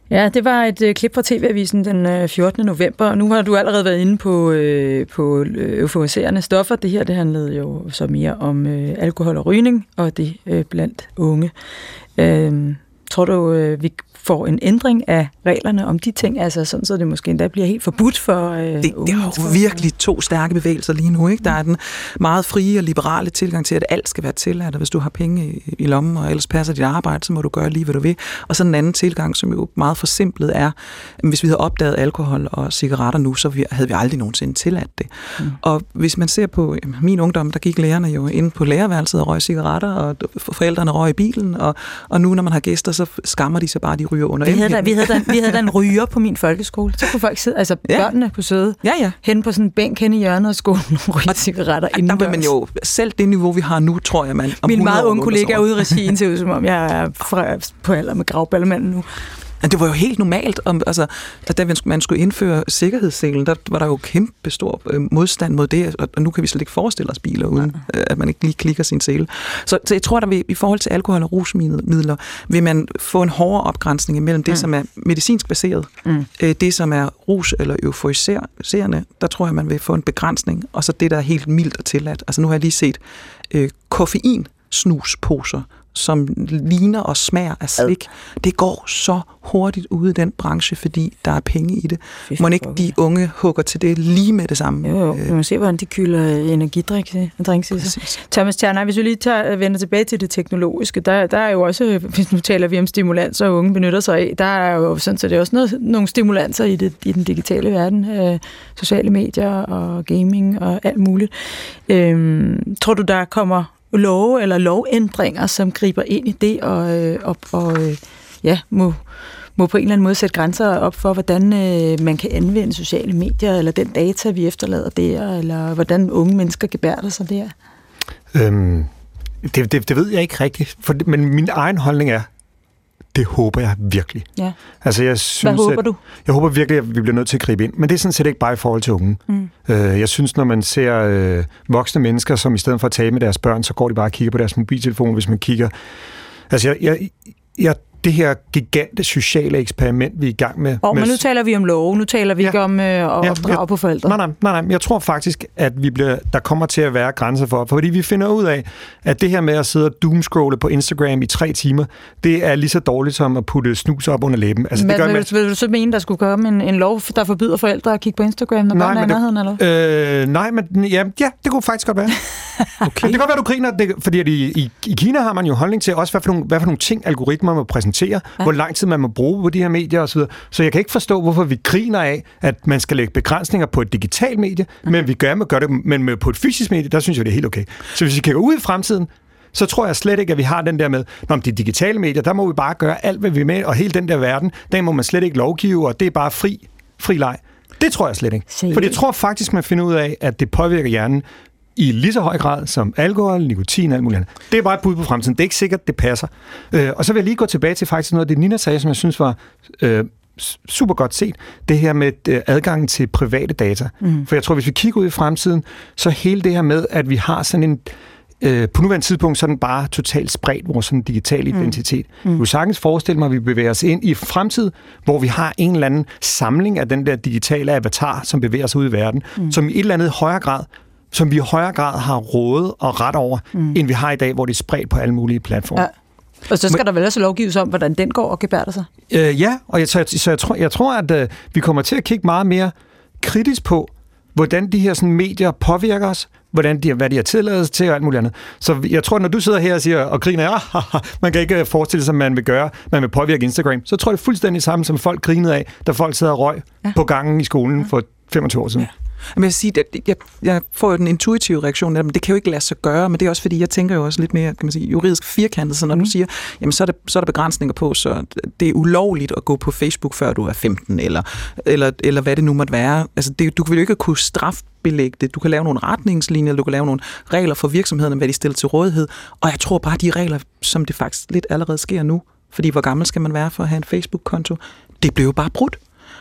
Ja, det var et øh, klip fra TV-avisen den øh, 14. November, nu har du allerede været inde på, øh, på øh, euforiserende stoffer. Det her det handlede jo så mere om øh, alkohol og rygning, og det øh, blandt unge. Øh, Tror du, øh, vi får en ændring af reglerne om de ting, altså sådan, så det måske endda bliver helt forbudt for øh, det, unge? Det er jo virkelig to stærke bevægelser lige nu. Ikke? Der er den meget frie og liberale tilgang til, at alt skal være tilladt, og hvis du har penge i, i lommen, og ellers passer dit arbejde, så må du gøre lige, hvad du vil. Og så en anden tilgang, som jo meget forsimplet er, at hvis vi havde opdaget alkohol og cigaretter nu, så havde vi aldrig nogensinde tilladt det. Mm. Og hvis man ser på jamen, min ungdom, der gik lærerne jo ind på lærerværelset og røg cigaretter, og forældrene røg i bilen, og, og nu når man har gæster, så skammer de sig bare, de ryger under vi havde, da, vi, havde da, vi havde da en ryger på min folkeskole. Så kunne folk sidde, altså ja. børnene kunne sidde ja, ja. hen på sådan en bænk hen i hjørnet af skolen og ryge cigaretter ja, Der vil man jo, selv det niveau, vi har nu, tror jeg, man Min meget unge kollega ude i regien ser ud som om, jeg er fra, på alder med gravballemanden nu. Men det var jo helt normalt. Om, altså, da man skulle indføre sikkerhedsselen, der var der jo kæmpe stor øh, modstand mod det, og nu kan vi slet ikke forestille os biler, uden ja. Øh, at man ikke lige klikker sin sele. Så, så jeg tror, at i forhold til alkohol og rusmidler, vil man få en hårdere opgrænsning imellem det, mm. som er medicinsk baseret, mm. Øh, det, som er rus- eller euforiserende, der tror jeg, man vil få en begrænsning, og så det, der er helt mildt og tilladt. Altså nu har jeg lige set øh, koffein snusposer, som ligner og smager af slik. Det går så hurtigt ud i den branche, fordi der er penge i det. Må ikke de unge hugger til det lige med det samme? Jo, jo. Vi må se, hvordan de kylder energidrik drinks i sig. Thomas Tjerner, hvis vi lige tager, vender tilbage til det teknologiske, der, der er jo også, hvis nu taler vi om stimulanser, og unge benytter sig af, der er jo sådan, så det er også noget, nogle stimulanser i, det, i den digitale verden. Øh, sociale medier og gaming og alt muligt. Øh, tror du, der kommer love eller lovændringer, som griber ind i det og, øh, og, og øh, ja, må, må på en eller anden måde sætte grænser op for, hvordan øh, man kan anvende sociale medier, eller den data, vi efterlader der, eller hvordan unge mennesker gebærder sig der? Øhm, det, det, det ved jeg ikke rigtigt, for, men min egen holdning er, det håber jeg virkelig. Ja. Altså, jeg synes, Hvad håber at, du? Jeg håber virkelig, at vi bliver nødt til at gribe ind. Men det er sådan set ikke bare i forhold til unge. Mm. Øh, jeg synes, når man ser øh, voksne mennesker, som i stedet for at tale med deres børn, så går de bare og kigger på deres mobiltelefon, hvis man kigger... Altså, jeg, jeg, jeg det her gigante sociale eksperiment, vi er i gang med. Og, med men nu taler vi om lov, nu taler vi ja. ikke om øh, at ja, opdrage ja, på forældre. Nej, nej, nej, nej. Jeg tror faktisk, at vi bliver, der kommer til at være grænser for, fordi vi finder ud af, at det her med at sidde og doomscrolle på Instagram i tre timer, det er lige så dårligt som at putte snus op under læben. Altså, men, det gør, vil, man... vil du så mene, der skulle komme en, en lov, der forbyder forældre at kigge på Instagram, når børn er i nærheden, eller øh, Nej, men ja, ja, det kunne faktisk godt være. okay. Det kan godt være, du griner, det, fordi at i, i, i Kina har man jo holdning til også, hvad for nogle, hvad for nogle ting algoritmer må præsentere, ja. hvor lang tid man må bruge på de her medier osv. Så jeg kan ikke forstå, hvorfor vi griner af, at man skal lægge begrænsninger på et digitalt medie, mm. men vi gør, med, gør det men med, på et fysisk medie, der synes jeg, det er helt okay. Så hvis vi kigger ud i fremtiden, så tror jeg slet ikke, at vi har den der med, når de digitale medier, der må vi bare gøre alt, hvad vi med, og hele den der verden, der må man slet ikke lovgive, og det er bare fri, fri leg. Det tror jeg slet ikke. For jeg tror faktisk, man finder ud af, at det påvirker hjernen i lige så høj grad som alkohol, nikotin og alt muligt andet. Det er bare et bud på fremtiden. Det er ikke sikkert, det passer. Øh, og så vil jeg lige gå tilbage til faktisk noget af det, Nina sagde, som jeg synes var øh, super godt set. Det her med øh, adgangen til private data. Mm. For jeg tror, hvis vi kigger ud i fremtiden, så hele det her med, at vi har sådan en øh, på nuværende tidspunkt sådan bare totalt spredt vores sådan digitale mm. identitet. Mm. Du sagtens forestille mig, at vi bevæger os ind i fremtid, hvor vi har en eller anden samling af den der digitale avatar, som bevæger sig ud i verden, mm. som i et eller andet højere grad som vi i højere grad har rådet og ret over, mm. end vi har i dag, hvor det er spredt på alle mulige platforme. Ja. Og så skal Men, der vel også lovgives om, hvordan den går og gebærder sig? Øh, ja, og jeg, så, så jeg, tror, jeg tror, at øh, vi kommer til at kigge meget mere kritisk på, hvordan de her sådan, medier påvirker os, hvordan de, hvad de har tilladelse til og alt muligt andet. Så jeg tror, når du sidder her og siger og griner, ja, man kan ikke forestille sig, at man vil gøre, man vil påvirke Instagram, så tror jeg det er fuldstændig samme, som folk grinede af, da folk sidder og røg ja. på gangen i skolen for 25 år siden. Ja. Men jeg, sige, at jeg, jeg får jo den intuitive reaktion af, men det kan jo ikke lade sig gøre, men det er også fordi, jeg tænker jo også lidt mere kan man sige, juridisk firkantet, så når mm. du siger, jamen så er, der, så er der begrænsninger på, så det er ulovligt at gå på Facebook, før du er 15, eller, eller, eller hvad det nu måtte være. Altså, det, du vil jo ikke kunne strafbelægge det. Du kan lave nogle retningslinjer, du kan lave nogle regler for virksomhederne, hvad de stiller til rådighed, og jeg tror bare, de regler, som det faktisk lidt allerede sker nu, fordi hvor gammel skal man være for at have en Facebook-konto, det blev jo bare brudt.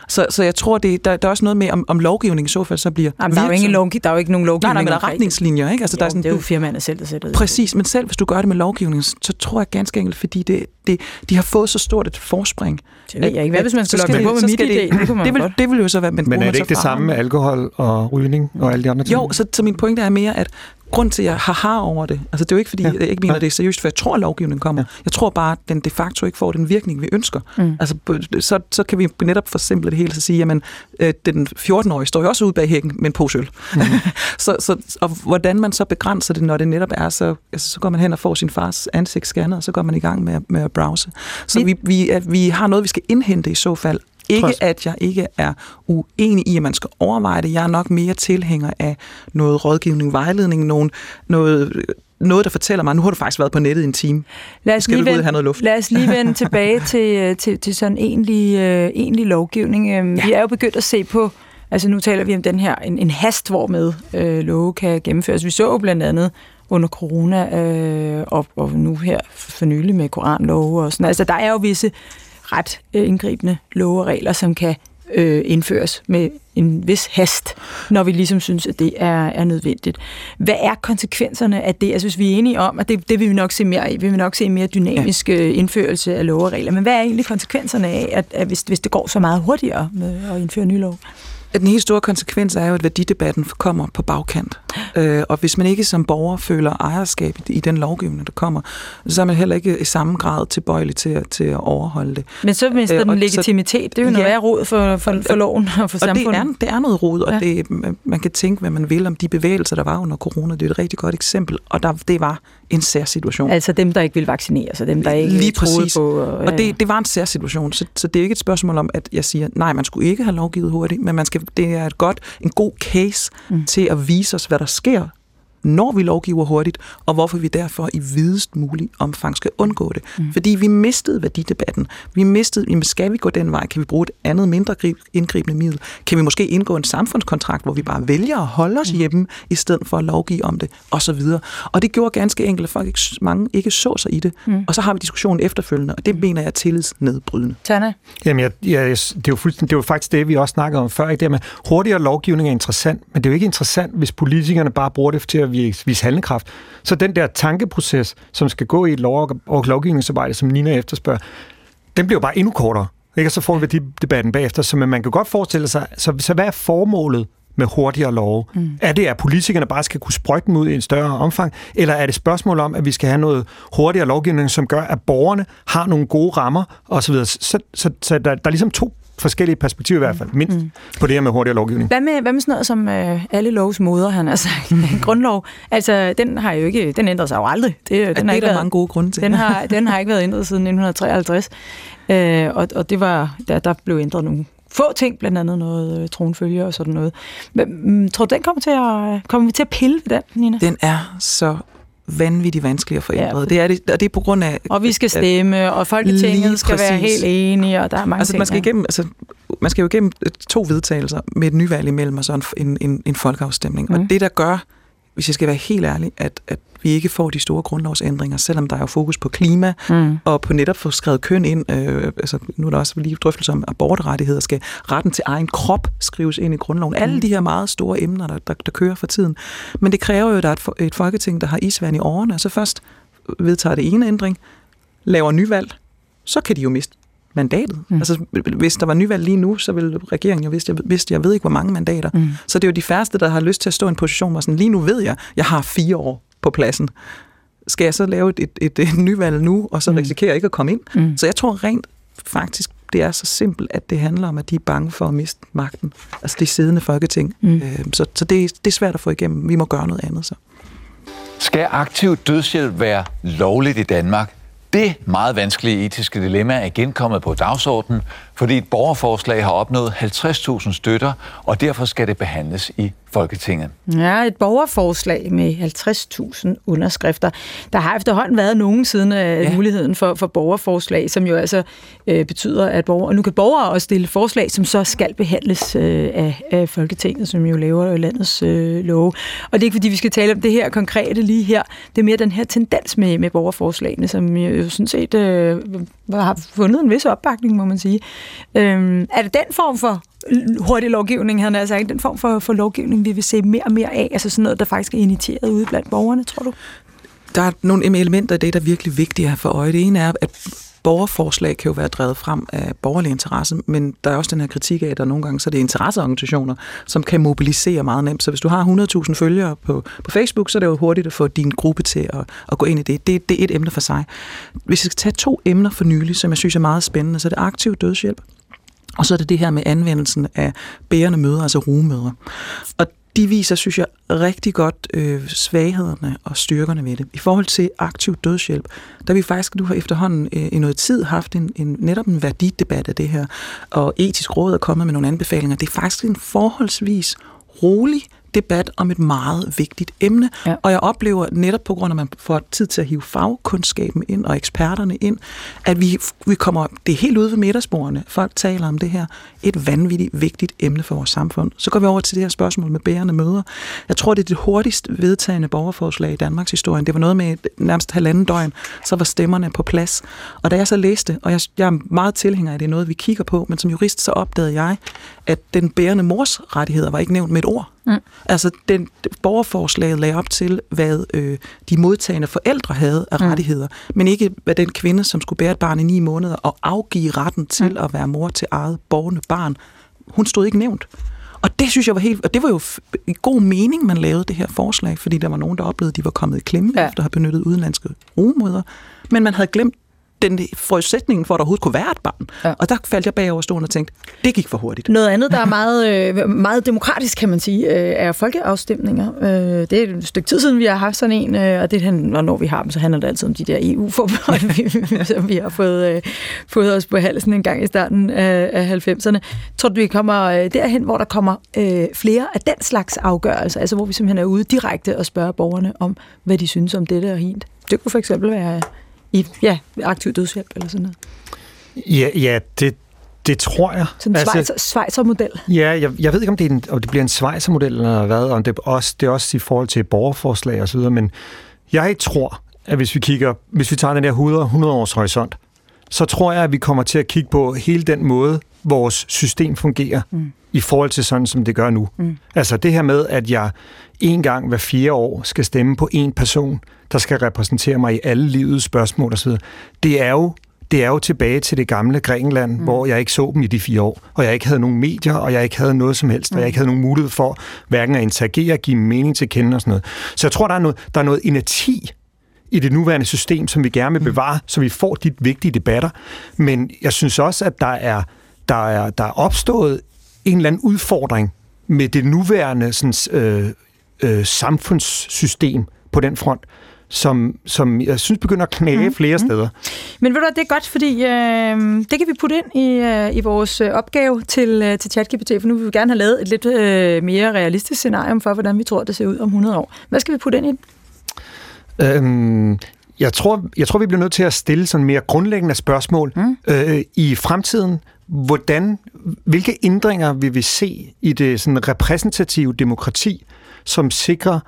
Så, så jeg tror, det, der, der er også noget med, om, om lovgivning i så fald så bliver... Jamen, der, er jo ingen lov, der er jo ikke nogen lovgivning. Nej, nej, men der er retningslinjer, ikke? Altså, jo, der er sådan, det er jo firmaerne selv, der sætter det. Præcis, men selv hvis du gør det med lovgivning, så tror jeg ganske enkelt, fordi det, det, de har fået så stort et forspring. Det ved jeg ikke. Hvad hvis man skal logge på med mit idé? Det, det, vil, det vil jo så være... Men, men er det ikke det samme med alkohol og rygning og alle de andre ting? Jo, så, så min pointe er mere, at grund til, at jeg har har over det, altså det er jo ikke, fordi ja. jeg ikke mener, det er seriøst, for jeg tror, at lovgivningen kommer. Ja. Jeg tror bare, at den de facto ikke får den virkning, vi ønsker. Mm. Altså, så, så kan vi netop forsimple det hele, og sige, jamen, øh, den 14-årige står jo også ude bag hækken med en pose øl. Mm. så, så, og hvordan man så begrænser det, når det netop er, så, altså, så går man hen og får sin fars ansigt scannet, og så går man i gang med, med at browse. Så vi, vi, vi har noget, vi skal indhente i så fald, ikke at jeg ikke er uenig i, at man skal overveje det. Jeg er nok mere tilhænger af noget rådgivning, vejledning, nogen, noget noget, der fortæller mig, nu har du faktisk været på nettet i en time. Lad os, Skal lige, vende, have noget luft? lad os lige vende tilbage til, øh, til, til sådan egentlig, uh, egentlig lovgivning. Um, ja. Vi er jo begyndt at se på, altså nu taler vi om den her, en, en hast, hvor med uh, love kan gennemføres. Vi så jo blandt andet under corona, uh, og, og nu her for nylig med koranlove og sådan. Altså der er jo visse ret øh, indgribende love og regler, som kan øh, indføres med en vis hast, når vi ligesom synes, at det er, er nødvendigt. Hvad er konsekvenserne af det? Altså hvis vi er enige om, at det, det vil vi nok se mere af, vi vil nok se en mere dynamisk ja. Øh, indførelse af love og regler, men hvad er egentlig konsekvenserne af, at, at hvis, hvis det går så meget hurtigere med at indføre nye lov? Den helt store konsekvens er jo, at værdidebatten kommer på bagkant. Øh, og hvis man ikke som borger føler ejerskab i den lovgivning, der kommer, så er man heller ikke i samme grad tilbøjelig til, til at overholde det. Men så mister øh, den legitimitet. Det er jo noget ja, råd for, for, for loven og for og samfundet. Det er, det er noget råd, og ja. det, man kan tænke, hvad man vil om de bevægelser, der var under corona. Det er et rigtig godt eksempel, og der, det var en sær situation. Altså dem, der ikke vil vaccinere sig, dem, der ikke Lige præcis. på... Og, og det, det var en sær situation, så, så det er ikke et spørgsmål om, at jeg siger, nej, man skulle ikke have lovgivet hurtigt, men man skal, det er et godt, en god case mm. til at vise os, hvad der sker når vi lovgiver hurtigt, og hvorfor vi derfor i videst mulig omfang skal undgå det. Mm. Fordi vi mistede værdidebatten. Vi mistede, jamen skal vi gå den vej? Kan vi bruge et andet mindre indgribende middel? Kan vi måske indgå en samfundskontrakt, hvor vi bare vælger at holde os mm. hjemme, i stedet for at lovgive om det, og så videre. Og det gjorde ganske enkelt, at folk ikke, mange ikke så sig i det. Mm. Og så har vi diskussionen efterfølgende, og det mm. mener jeg er tillidsnedbrydende. Tana? Jamen, jeg, jeg, det, er jo fuldstændig, det er jo faktisk det, vi også snakkede om før. Ikke? Det med hurtigere lovgivning er interessant, men det er jo ikke interessant, hvis politikerne bare bruger det til at vise, vise handlekraft. Så den der tankeproces, som skal gå i et lov- og lovgivningsarbejde, som Nina efterspørger, den bliver bare endnu kortere. Ikke? Og så får vi debatten bagefter. Så man kan godt forestille sig, så, så hvad er formålet med hurtigere love? Mm. Er det, at politikerne bare skal kunne sprøjte dem ud i en større omfang, eller er det spørgsmål om, at vi skal have noget hurtigere lovgivning, som gør, at borgerne har nogle gode rammer osv.? Så, så, så, så der, der er ligesom to forskellige perspektiver i hvert fald, mindst mm. på det her med hurtigere lovgivning. Hvad med, hvad med sådan noget som øh, alle lovs moder, han har sagt? Grundlov, altså den har jo ikke, den ændrer sig jo aldrig. Det, den det har ikke der været, mange gode grunde til. Den har, den har ikke været ændret siden 1953, øh, og, og det var, der, der blev ændret nogle få ting, blandt andet noget øh, tronfølge og sådan noget. Men, mm, tror du, den kommer til at, kommer vi til at pille ved den, Nina? Den er så vanvittigt vanskelig at få ændret. Ja, det er det, og det er på grund af... Og vi skal stemme, og Folketinget skal præcis. være helt enige, og der er mange altså, ting. Man skal, igennem, altså, man skal jo igennem to vedtagelser med et nyvalg imellem, og så en, en, en folkeafstemning. Mm. Og det, der gør, hvis jeg skal være helt ærlig, at, at vi ikke får de store grundlovsændringer, selvom der er jo fokus på klima mm. og på netop få skrevet køn ind. Øh, altså, nu er der også lige drøftelse om abortrettigheder. Skal retten til egen krop skrives ind i grundloven? Mm. Alle de her meget store emner, der, der, der kører for tiden. Men det kræver jo, at der er et, et folketing, der har isvand i årene, og så først vedtager det ene ændring, laver nyvalg, så kan de jo miste mandatet. Mm. Altså, hvis der var nyvalg lige nu, så ville regeringen jo vidste, jeg, vidste, jeg ved ikke, hvor mange mandater. Mm. Så det er jo de færreste, der har lyst til at stå i en position, hvor sådan, lige nu ved jeg, jeg har fire år på pladsen. Skal jeg så lave et, et, et, et nyvalg nu, og så mm. risikere ikke at komme ind? Mm. Så jeg tror rent faktisk, det er så simpelt, at det handler om, at de er bange for at miste magten. Altså det siddende folketing. Mm. Øh, så så det, det er svært at få igennem. Vi må gøre noget andet så. Skal aktiv dødshjælp være lovligt i Danmark? Det meget vanskelige etiske dilemma er genkommet på dagsordenen, fordi et borgerforslag har opnået 50.000 støtter, og derfor skal det behandles i Folketinget. Ja, et borgerforslag med 50.000 underskrifter. Der har efterhånden været nogen siden af ja. muligheden for, for borgerforslag, som jo altså øh, betyder, at borgere, nu kan borgere også stille forslag, som så skal behandles øh, af, af Folketinget, som jo laver landets øh, love. Og det er ikke fordi, vi skal tale om det her konkrete lige her. Det er mere den her tendens med, med borgerforslagene, som jo sådan set øh, har fundet en vis opbakning, må man sige. Øhm, er det den form for hurtig lovgivning, han altså ikke den form for, for lovgivning, vi vil se mere og mere af, altså sådan noget, der faktisk er initieret ude blandt borgerne, tror du? Der er nogle elementer i det, der er virkelig vigtige for øje. Det ene er, at borgerforslag kan jo være drevet frem af borgerlig interesse, men der er også den her kritik af, at der nogle gange så er det interesseorganisationer, som kan mobilisere meget nemt. Så hvis du har 100.000 følgere på, på Facebook, så er det jo hurtigt at få din gruppe til at, at gå ind i det. det. Det er et emne for sig. Hvis jeg skal tage to emner for nylig, som jeg synes er meget spændende, så er det aktiv dødshjælp. Og så er det det her med anvendelsen af bærende møder, altså rugemøder. Og de viser, synes jeg, rigtig godt øh, svaghederne og styrkerne ved det. I forhold til aktiv dødshjælp, der vi faktisk nu har efterhånden øh, i noget tid haft en, en, netop en værdidebat af det her, og etisk råd er kommet med nogle anbefalinger. Det er faktisk en forholdsvis rolig debat om et meget vigtigt emne. Ja. Og jeg oplever netop på grund af, at man får tid til at hive fagkundskaben ind og eksperterne ind, at vi, vi kommer, det er helt ude ved middagsbordene, folk taler om det her, et vanvittigt vigtigt emne for vores samfund. Så går vi over til det her spørgsmål med bærende møder. Jeg tror, det er det hurtigst vedtagende borgerforslag i Danmarks historie. Det var noget med nærmest halvanden døgn, så var stemmerne på plads. Og da jeg så læste, og jeg, jeg er meget tilhænger af, det er noget, vi kigger på, men som jurist så opdagede jeg, at den bærende mors rettigheder var ikke nævnt med et ord. Mm. Altså, den, borgerforslaget lagde op til, hvad øh, de modtagende forældre havde af mm. rettigheder, men ikke hvad den kvinde, som skulle bære et barn i ni måneder og afgive retten til mm. at være mor til eget borgende barn. Hun stod ikke nævnt. Og det synes jeg var helt... Og det var jo i god mening, man lavede det her forslag, fordi der var nogen, der oplevede, at de var kommet i klemme ja. efter at have benyttet udenlandske rugemøder. Men man havde glemt den forudsætningen for, at der overhovedet kunne være et barn. Ja. Og der faldt jeg bagover stående og tænkte, det gik for hurtigt. Noget andet, der er meget, øh, meget demokratisk, kan man sige, øh, er folkeafstemninger. Øh, det er et stykke tid siden, vi har haft sådan en, og det er, når vi har dem, så handler det altid om de der EU-forbehold, som vi har fået, fået os på halsen en gang i starten af, af 90'erne. Tror du, vi kommer derhen, hvor der kommer flere af den slags afgørelser, altså hvor vi simpelthen er ude direkte og spørger borgerne om, hvad de synes om det der hint? Det kunne for eksempel være i ja, aktiv dødshjælp eller sådan noget. Ja, ja det, det tror jeg. Sådan en altså, Schweizer-model? Ja, jeg, jeg ved ikke, om det, er en, om det bliver en Schweizer-model eller hvad, om det, også, det er også i forhold til borgerforslag osv., men jeg tror, at hvis vi kigger, hvis vi tager den der 100, 100 års horisont, så tror jeg, at vi kommer til at kigge på hele den måde, vores system fungerer mm. I forhold til sådan, som det gør nu. Mm. Altså det her med, at jeg en gang hver fire år skal stemme på en person, der skal repræsentere mig i alle livets spørgsmål osv., det er jo det er jo tilbage til det gamle Grækenland, mm. hvor jeg ikke så dem i de fire år, og jeg ikke havde nogen medier, og jeg ikke havde noget som helst, mm. og jeg ikke havde nogen mulighed for hverken at interagere, give mening til kende og sådan noget. Så jeg tror, der er noget, der er noget inerti i det nuværende system, som vi gerne vil mm. bevare, mm. så vi får de vigtige debatter. Men jeg synes også, at der er, der er, der er opstået en eller anden udfordring med det nuværende sådan, øh, øh, samfundssystem på den front, som, som jeg synes begynder at knæge mm. flere mm. steder. Men ved du det er godt, fordi øh, det kan vi putte ind i, øh, i vores øh, opgave til, øh, til ChatGPT, for nu vil vi gerne have lavet et lidt øh, mere realistisk scenario for, hvordan vi tror, det ser ud om 100 år. Hvad skal vi putte ind i? Øhm, jeg tror, jeg tror, vi bliver nødt til at stille sådan mere grundlæggende spørgsmål mm. øh, i fremtiden. Hvordan, hvilke ændringer vil vi se i det sådan repræsentative demokrati, som sikrer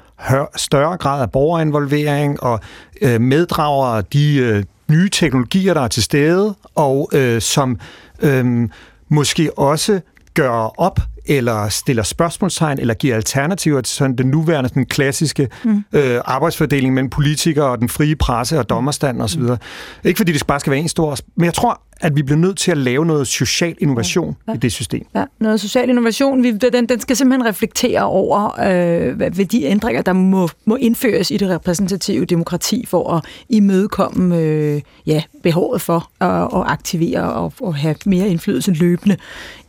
større grad af borgerinvolvering og øh, meddrager de øh, nye teknologier, der er til stede, og øh, som øh, måske også gør op eller stiller spørgsmålstegn, eller giver alternativer til sådan den nuværende sådan klassiske mm. øh, arbejdsfordeling mellem politikere og den frie presse og dommerstand osv. Mm. Ikke fordi det bare skal være en stor... Men jeg tror, at vi bliver nødt til at lave noget social innovation ja. i det system. Ja, noget social innovation. Vi, den, den skal simpelthen reflektere over øh, ved de ændringer, der må, må indføres i det repræsentative demokrati for at imødekomme øh, ja, behovet for at, at aktivere og at have mere indflydelse løbende,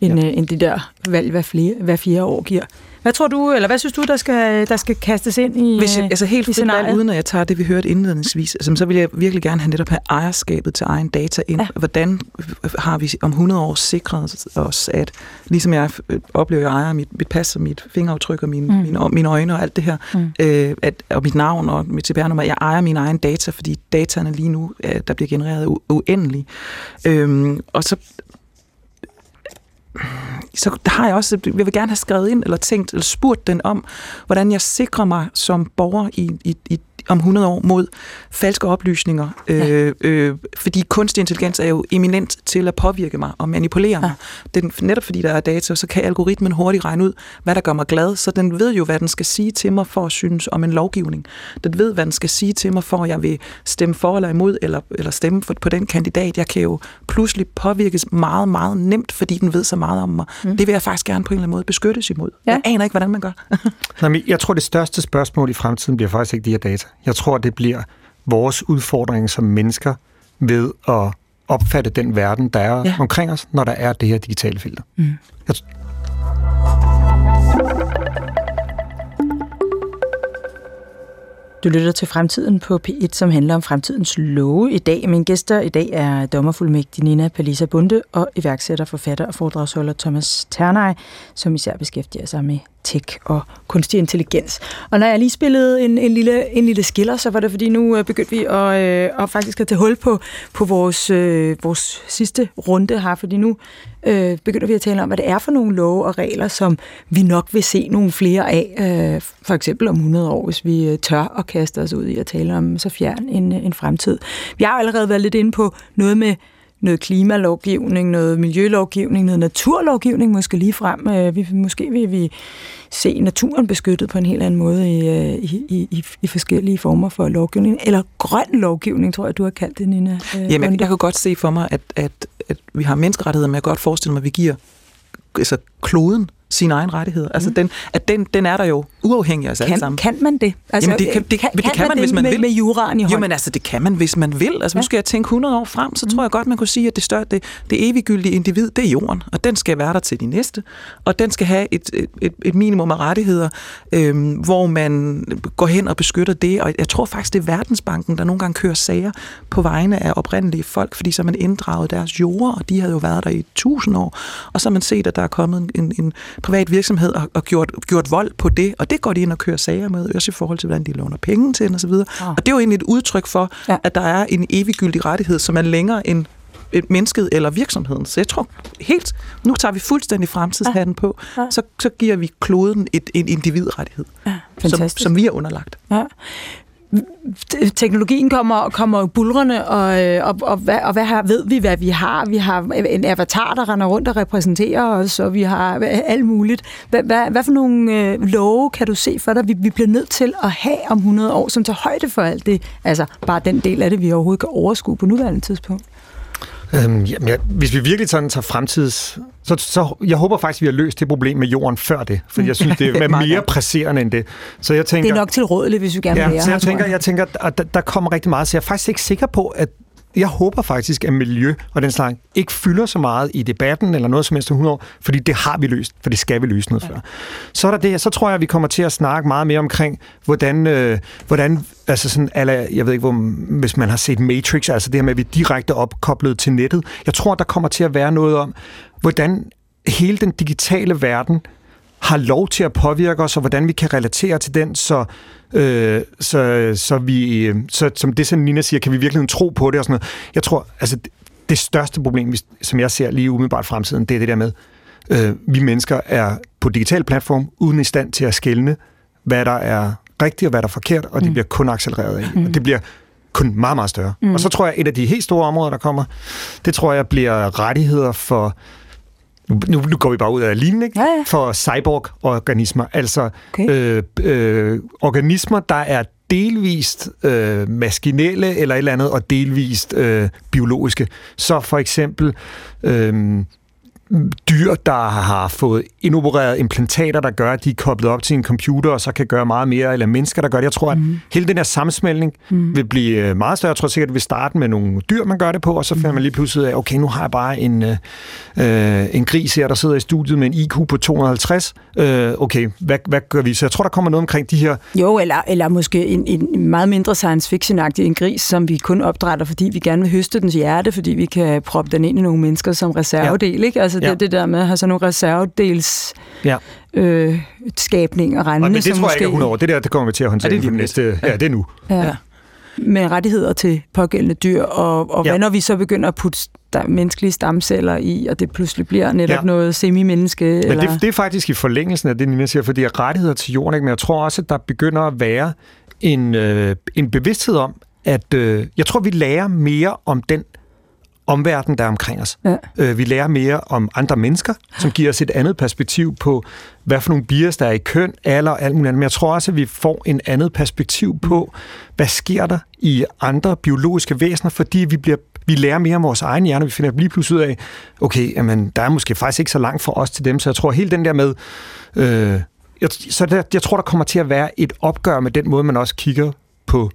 end, ja. øh, end det der valg hver, flere, hver fire år giver. Hvad tror du, eller hvad synes du, der skal, der skal kastes ind i Hvis jeg, altså helt frit valg, uden at jeg tager det, vi hørte indledningsvis, altså, så vil jeg virkelig gerne have netop have ejerskabet til egen data ind. Ja. Hvordan har vi om 100 år sikret os, at ligesom jeg oplever, at jeg ejer mit, mit pas og mit fingeraftryk og min, mm. mine, mine øjne og alt det her, mm. øh, at, og mit navn og mit CPR-nummer, jeg ejer min egen data, fordi dataene lige nu, øh, der bliver genereret uendelig. Øhm, og så så har jeg også, jeg vil gerne have skrevet ind, eller tænkt, eller spurgt den om, hvordan jeg sikrer mig som borger i, i, i om 100 år mod falske oplysninger, ja. øh, øh, fordi kunstig intelligens er jo eminent til at påvirke mig og manipulere ja. mig. Det, netop fordi der er data, så kan algoritmen hurtigt regne ud, hvad der gør mig glad, så den ved jo, hvad den skal sige til mig for at synes om en lovgivning. Den ved, hvad den skal sige til mig for, at jeg vil stemme for eller imod, eller, eller stemme for, på den kandidat. Jeg kan jo pludselig påvirkes meget, meget nemt, fordi den ved så meget om mig. Mm. Det vil jeg faktisk gerne på en eller anden måde beskyttes imod. Ja. Jeg aner ikke, hvordan man gør. Nej, jeg tror, det største spørgsmål i fremtiden bliver faktisk ikke de her data. Jeg tror, det bliver vores udfordring som mennesker ved at opfatte den verden, der er ja. omkring os, når der er det her digitale filter. Mm. Jeg Du lytter til Fremtiden på P1, som handler om fremtidens love. I dag, Mine gæster i dag er dommerfuldmægtig Nina Palisa Bunde og iværksætter, forfatter og foredragsholder Thomas Ternej, som især beskæftiger sig med tech og kunstig intelligens. Og når jeg lige spillede en, en, lille, en lille skiller, så var det fordi nu øh, begyndte vi at, øh, at faktisk at tage hul på, på vores, øh, vores sidste runde her, fordi nu øh, begynder vi at tale om, hvad det er for nogle love og regler, som vi nok vil se nogle flere af, øh, for eksempel om 100 år, hvis vi øh, tør at kaste os ud i at tale om så fjern en, en fremtid. Vi har jo allerede været lidt inde på noget med noget klimalovgivning, noget miljølovgivning, noget naturlovgivning måske lige frem. Øh, vi, måske vil vi se naturen beskyttet på en helt anden måde i, øh, i, i, i forskellige former for lovgivning. Eller grøn lovgivning, tror jeg, du har kaldt det, Nina. Øh, Jamen, jeg, jeg kan godt se for mig, at, at, at vi har menneskerettigheder, men jeg kan godt forestille mig, at vi giver altså, kloden sine egne rettigheder. Altså, mm. den, at den, den er der jo uafhængige af os kan, alle sammen. Kan man det? Altså, Jamen, det kan, det, kan, det kan, kan man, hvis man med, vil. Med juraen i hånden? Jo, men altså, det kan man, hvis man vil. Altså, ja. nu skal jeg tænke 100 år frem, så mm. tror jeg godt, man kunne sige, at det, større, det, det eviggyldige individ, det er jorden, og den skal være der til de næste, og den skal have et, et, et, et minimum af rettigheder, øhm, hvor man går hen og beskytter det, og jeg tror faktisk, det er Verdensbanken, der nogle gange kører sager på vegne af oprindelige folk, fordi så man inddraget deres jorder, og de havde jo været der i tusind år, og så har man set, at der er kommet en, en privat virksomhed og, og gjort, gjort vold på det, og det går de ind og kører sager med, også i forhold til, hvordan de låner penge til den osv. Ah. Og det er jo egentlig et udtryk for, ja. at der er en eviggyldig rettighed, som er længere end mennesket eller virksomheden. Så jeg tror helt, nu tager vi fuldstændig fremtidshatten på, ja. så, så giver vi kloden et, en individrettighed, ja, som, som vi er underlagt. Ja teknologien kommer, kommer bulrende, og, øh, og, og, hvad, og hvad har, ved vi, hvad vi har? Vi har en avatar, der render rundt og repræsenterer os, og vi har øh, alt muligt. Hvad, hvad, hvad for nogle øh, love kan du se for dig, vi, vi bliver nødt til at have om 100 år, som tager højde for alt det? Altså bare den del af det, vi overhovedet kan overskue på nuværende tidspunkt. Øhm, jamen, ja, hvis vi virkelig sådan tager fremtids... Så, så jeg håber faktisk, vi har løst det problem med jorden før det, for jeg synes, det er mere presserende end det. Så jeg tænker, det er nok til rådeligt, hvis vi gerne ja, vil være så jeg tænker, jeg tænker, at der, der kommer rigtig meget, så jeg er faktisk ikke sikker på, at jeg håber faktisk, at miljø og den slags ikke fylder så meget i debatten eller noget som helst 100 år, fordi det har vi løst, for det skal vi løse noget ja. før. Så er der det, så tror jeg, at vi kommer til at snakke meget mere omkring, hvordan, øh, hvordan altså sådan, alle, jeg ved ikke, hvor, hvis man har set Matrix, altså det her med, at vi er direkte opkoblet til nettet. Jeg tror, der kommer til at være noget om, hvordan hele den digitale verden har lov til at påvirke os, og hvordan vi kan relatere til den, så, øh, så, så vi, øh, så, som det, som Nina siger, kan vi virkelig tro på det og sådan noget. Jeg tror, altså det, det største problem, som jeg ser lige umiddelbart fremtiden, det er det der med, øh, vi mennesker er på digital platform uden i stand til at skælne, hvad der er rigtigt og hvad der er forkert, og det mm. bliver kun accelereret af. Mm. Og det bliver kun meget, meget større. Mm. Og så tror jeg, et af de helt store områder, der kommer, det tror jeg bliver rettigheder for nu, nu, nu går vi bare ud af linjen, ikke? Ja, ja. for cyborg-organismer, altså okay. øh, øh, organismer, der er delvist øh, maskinelle eller et eller andet, og delvist øh, biologiske. Så for eksempel øh, dyr, der har fået indopereret implantater, der gør, at de er koblet op til en computer, og så kan gøre meget mere, eller mennesker, der gør det. Jeg tror, at mm. hele den her sammensmeltning mm. vil blive øh, meget større. Jeg tror sikkert, at det vil starte med nogle dyr, man gør det på, og så finder man lige pludselig af, okay, nu har jeg bare en, øh, øh, en gris her, der sidder i studiet med en IQ på 250. Øh, okay, hvad, hvad gør vi? Så jeg tror, der kommer noget omkring de her... Jo, eller, eller måske en, en meget mindre science fiction-agtig en gris, som vi kun opdrætter, fordi vi gerne vil høste dens hjerte, fordi vi kan proppe den ind i nogle mennesker som reservedel, ja. ikke? Altså, ja. det, det der med at have sådan nogle reservedels ja. øh, skabning og regne. Men det tror jeg ikke er 100 år. Det der, det kommer vi til at håndtere det næste... Ja. ja, det er nu. Ja. ja. Med rettigheder til pågældende dyr, og, og ja. hvad når vi så begynder at putte der menneskelige stamceller i, og det pludselig bliver netop ja. noget semi-menneske? Men eller? Det, det er faktisk i forlængelsen af det, Nina siger, fordi rettigheder til jorden, ikke? men jeg tror også, at der begynder at være en, øh, en bevidsthed om, at øh, jeg tror, vi lærer mere om den omverdenen, der er omkring os. Ja. Øh, vi lærer mere om andre mennesker, som giver os et andet perspektiv på, hvad for nogle bias, der er i køn, alder og alt muligt andet. Men jeg tror også, at vi får en andet perspektiv på, hvad sker der i andre biologiske væsener, fordi vi bliver vi lærer mere om vores egen hjerne, vi finder lige pludselig ud af, okay, jamen, der er måske faktisk ikke så langt for os til dem, så jeg tror helt den der med, øh, jeg, så der, jeg tror, der kommer til at være et opgør med den måde, man også kigger på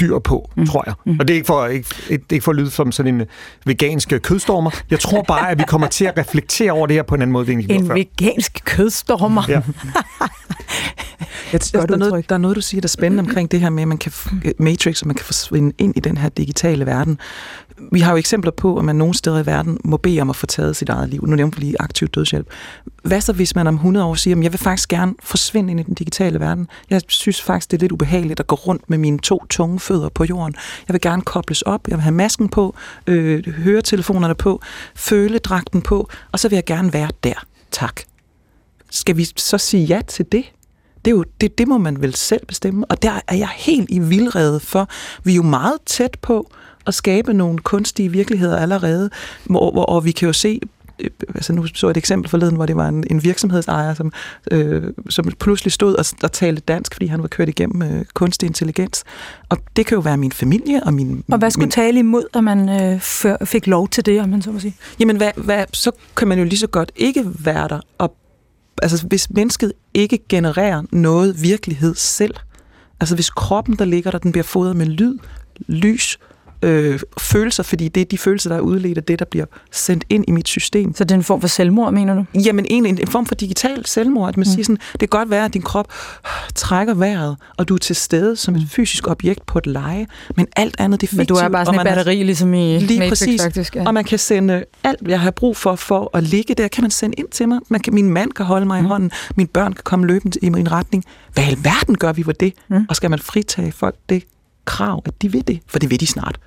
dyr på, mm. tror jeg. Mm. Og det er ikke for, ikke, det er ikke for at lyde som sådan en vegansk kødstormer. Jeg tror bare, at vi kommer til at reflektere over det her på en anden måde, end En vegansk kødstormer? Ja. Jeg synes, der, er noget, der er noget, du siger, der er spændende omkring det her med, at man kan Matrix, og man kan forsvinde ind i den her digitale verden. Vi har jo eksempler på, at man nogle steder i verden må bede om at få taget sit eget liv. Nu nævnte vi lige aktiv dødshjælp. Hvad så, hvis man om 100 år siger, at jeg vil faktisk gerne forsvinde ind i den digitale verden? Jeg synes faktisk, det er lidt ubehageligt at gå rundt med mine to tunge fødder på jorden. Jeg vil gerne kobles op, jeg vil have masken på, øh, høretelefonerne på, føle dragten på, og så vil jeg gerne være der. Tak. Skal vi så sige ja til det? Det, er jo, det, det må man vel selv bestemme, og der er jeg helt i vildrede for. Vi er jo meget tæt på at skabe nogle kunstige virkeligheder allerede, hvor, hvor, og vi kan jo se øh, altså nu så jeg et eksempel forleden, hvor det var en, en virksomhedsejer, som, øh, som pludselig stod og, og talte dansk, fordi han var kørt igennem øh, kunstig intelligens. Og det kan jo være min familie og min... Og hvad skulle min, tale imod, at man øh, fik lov til det, om man så må sige? Jamen, hvad, hvad, så kan man jo lige så godt ikke være der og altså hvis mennesket ikke genererer noget virkelighed selv, altså hvis kroppen, der ligger der, den bliver fodret med lyd, lys, øh, følelser, fordi det er de følelser, der er udledt af det, der bliver sendt ind i mit system. Så det er en form for selvmord, mener du? Jamen en, en, en form for digital selvmord, at man mm. siger sådan, det kan godt være, at din krop trækker vejret, og du er til stede som et fysisk objekt på et leje, men alt andet, det er fiktivt. Men du er bare sådan et batteri, ligesom i Lige Matrix, præcis, faktisk, ja. og man kan sende alt, jeg har brug for, for at ligge der, kan man sende ind til mig. Man kan, min mand kan holde mig mm. i hånden, mine børn kan komme løbende i min retning. Hvad i alverden gør vi for det? Mm. Og skal man fritage folk det krav, at de vil det? For det vil de snart.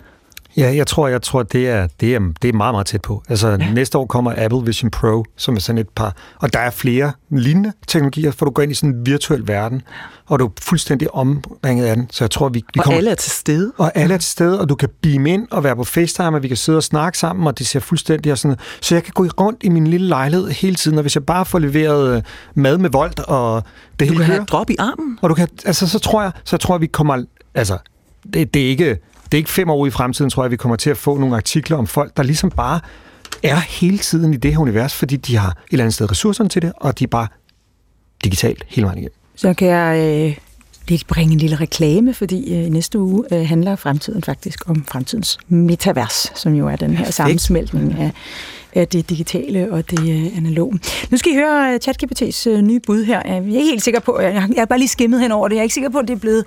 Ja, jeg tror, jeg tror det, er, det, er, det er meget, meget tæt på. Altså, ja. næste år kommer Apple Vision Pro, som er sådan et par... Og der er flere lignende teknologier, for du går ind i sådan en virtuel verden, og du er fuldstændig omringet af den. Så jeg tror, vi, vi og kommer... alle er til stede. Og alle er til stede, og du kan beam ind og være på FaceTime, og vi kan sidde og snakke sammen, og det ser fuldstændig og sådan Så jeg kan gå rundt i min lille lejlighed hele tiden, og hvis jeg bare får leveret øh, mad med vold, og det du hele kan have drop i armen. Og du kan, altså, så tror jeg, så tror jeg, vi kommer... Altså, det, det er ikke det er ikke fem år i fremtiden, tror jeg, vi kommer til at få nogle artikler om folk, der ligesom bare er hele tiden i det her univers, fordi de har et eller andet sted ressourcerne til det, og de er bare digitalt hele vejen igennem. Så kan jeg øh, lige bringe en lille reklame, fordi øh, næste uge øh, handler fremtiden faktisk om fremtidens metavers, som jo er den her sammensmeltning af, af det digitale og det øh, analoge. Nu skal I høre øh, ChatGPT's øh, nye bud her. Jeg er ikke helt sikker på, jeg, jeg har bare lige skimmet hen over det, jeg er ikke sikker på, at det er blevet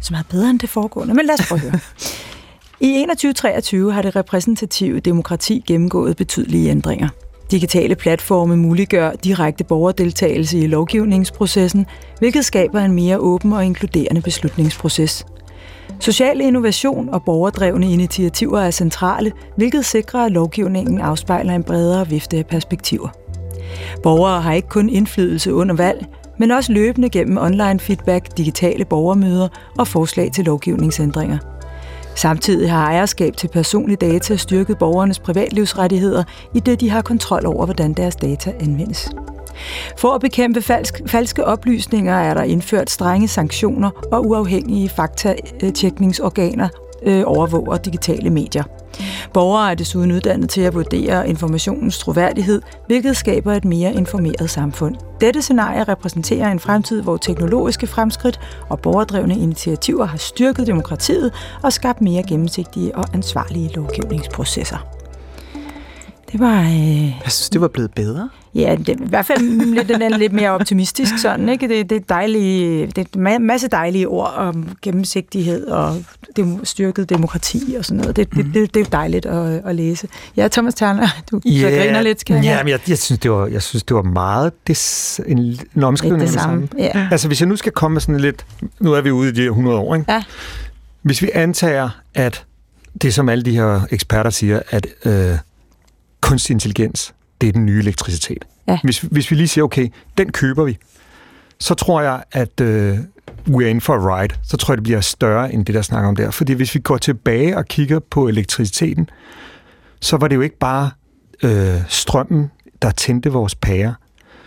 så meget bedre end det foregående. Men lad os prøve at høre. I 2123 har det repræsentative demokrati gennemgået betydelige ændringer. Digitale platforme muliggør direkte borgerdeltagelse i lovgivningsprocessen, hvilket skaber en mere åben og inkluderende beslutningsproces. Social innovation og borgerdrevne initiativer er centrale, hvilket sikrer, at lovgivningen afspejler en bredere vifte af perspektiver. Borgere har ikke kun indflydelse under valg, men også løbende gennem online feedback, digitale borgermøder og forslag til lovgivningsændringer. Samtidig har ejerskab til personlige data styrket borgernes privatlivsrettigheder, i det de har kontrol over, hvordan deres data anvendes. For at bekæmpe falsk, falske oplysninger er der indført strenge sanktioner og uafhængige faktatjekningsorganer øh, overvåger digitale medier. Borgere er desuden uddannet til at vurdere informationens troværdighed, hvilket skaber et mere informeret samfund. Dette scenarie repræsenterer en fremtid, hvor teknologiske fremskridt og borgerdrevne initiativer har styrket demokratiet og skabt mere gennemsigtige og ansvarlige lovgivningsprocesser. Det var... Øh... Jeg synes, det var blevet bedre. Ja, det, i hvert fald lidt, den er lidt mere optimistisk sådan, ikke? Det, det, er dejlige, det er en masse dejlige ord om gennemsigtighed og dem, styrket demokrati og sådan noget. Det, det, det, det er dejligt at, at læse. Ja, Thomas Terner, du yeah, griner lidt. Kan ja, men jeg, jeg, synes, det var, jeg synes, det var meget det, en, en omskrivning samme. det samme. Ja. Altså, hvis jeg nu skal komme med sådan lidt... Nu er vi ude i de 100 år, ikke? Ja. Hvis vi antager, at det, som alle de her eksperter siger, at øh, kunstig intelligens, det er den nye elektricitet. Ja. Hvis, hvis vi lige siger, okay, den køber vi, så tror jeg, at øh, we're in for a ride. Så tror jeg, det bliver større end det, der snakker om der. Fordi hvis vi går tilbage og kigger på elektriciteten, så var det jo ikke bare øh, strømmen, der tændte vores pære.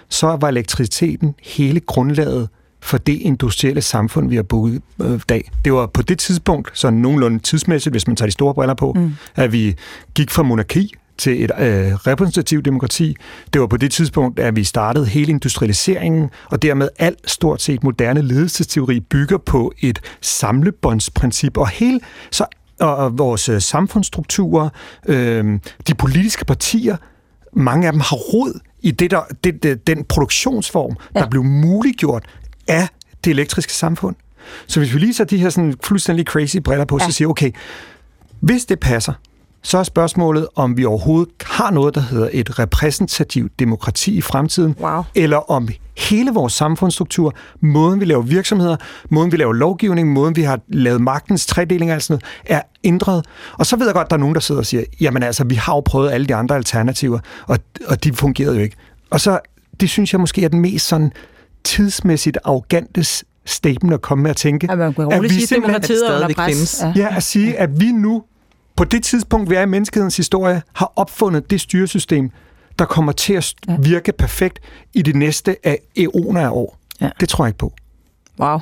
Så var elektriciteten hele grundlaget for det industrielle samfund, vi har boet øh, dag. Det var på det tidspunkt, så nogenlunde tidsmæssigt, hvis man tager de store briller på, mm. at vi gik fra monarki til et øh, repræsentativt demokrati. Det var på det tidspunkt, at vi startede hele industrialiseringen, og dermed alt stort set moderne ledelsesteori bygger på et samlebåndsprincip, og hele så og vores øh, samfundsstrukturer, øh, de politiske partier, mange af dem har rod i det der, det, det, den produktionsform, ja. der blev muliggjort af det elektriske samfund. Så hvis vi lige så de her sådan fuldstændig crazy briller på, ja. så siger okay, hvis det passer, så er spørgsmålet, om vi overhovedet har noget, der hedder et repræsentativt demokrati i fremtiden, wow. eller om hele vores samfundsstruktur, måden vi laver virksomheder, måden vi laver lovgivning, måden vi har lavet magtens tredeling og sådan noget, er ændret. Og så ved jeg godt, at der er nogen, der sidder og siger, jamen altså, vi har jo prøvet alle de andre alternativer, og, og de fungerede jo ikke. Og så, det synes jeg måske er den mest sådan tidsmæssigt arrogante statement at komme med at tænke. Ja, man at vi sige, at demokratiet er under pres. Ja. ja, at sige, at vi nu på det tidspunkt, vi er i menneskehedens historie, har opfundet det styresystem, der kommer til at virke perfekt i de næste af eoner af år. Ja. Det tror jeg ikke på. Wow.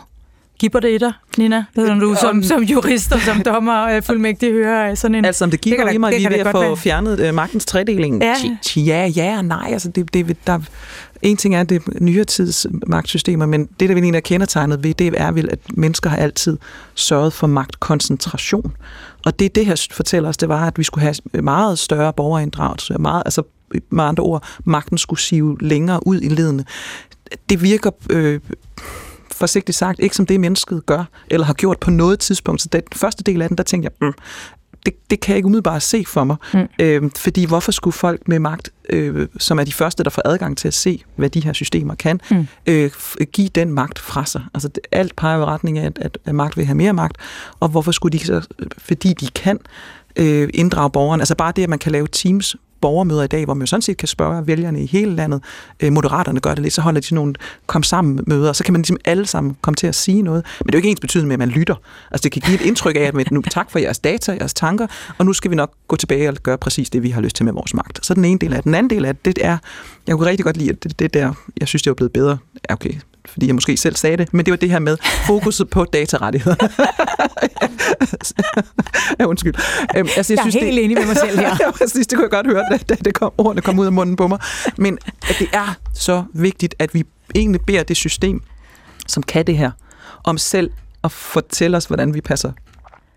Giver det i dig, Nina? Når du som, som jurist og som dommer øh, fuldmægtig hører sådan en... Altså, om det giver i mig, vi er ved at få fjernet uh, magtens tredeling. Ja. ja, ja og nej. Altså, det, det, der, en ting er det nyere tids magtsystemer, men det, der vi er kendetegnet ved, det er vel, at mennesker har altid sørget for magtkoncentration. Og det, det her fortæller os, det var, at vi skulle have meget større borgerinddragelse, meget, altså med andre ord, magten skulle sive længere ud i ledene. Det virker øh, forsigtigt sagt ikke som det, mennesket gør, eller har gjort på noget tidspunkt. Så den første del af den, der tænkte jeg, mm, det, det kan jeg ikke umiddelbart se for mig. Mm. Øh, fordi hvorfor skulle folk med magt, øh, som er de første, der får adgang til at se, hvad de her systemer kan, mm. øh, give den magt fra sig? Altså det, alt peger i retning af, at, at, at magt vil have mere magt, og hvorfor skulle de så, fordi de kan, øh, inddrage borgeren. Altså bare det, at man kan lave teams borgermøder i dag, hvor man jo sådan set kan spørge vælgerne i hele landet. Øh, moderaterne gør det lidt, så holder de sådan nogle kom sammen møder, så kan man ligesom alle sammen komme til at sige noget. Men det er jo ikke ens betydende med, at man lytter. Altså det kan give et indtryk af, at nu tak for jeres data, jeres tanker, og nu skal vi nok gå tilbage og gøre præcis det, vi har lyst til med vores magt. Så den ene del af Den anden del af det, det er, jeg kunne rigtig godt lide, at det, det der, jeg synes, det var blevet bedre. Ja, Okay, fordi jeg måske selv sagde det, men det var det her med fokuset på datarettigheder. ja, undskyld. Øhm, altså, jeg, jeg synes, er helt det, enig med mig selv her. ja, præcis, det kunne jeg godt høre, da, da det kom, ordene kom ud af munden på mig. Men at det er så vigtigt, at vi egentlig beder det system, som kan det her, om selv at fortælle os, hvordan vi passer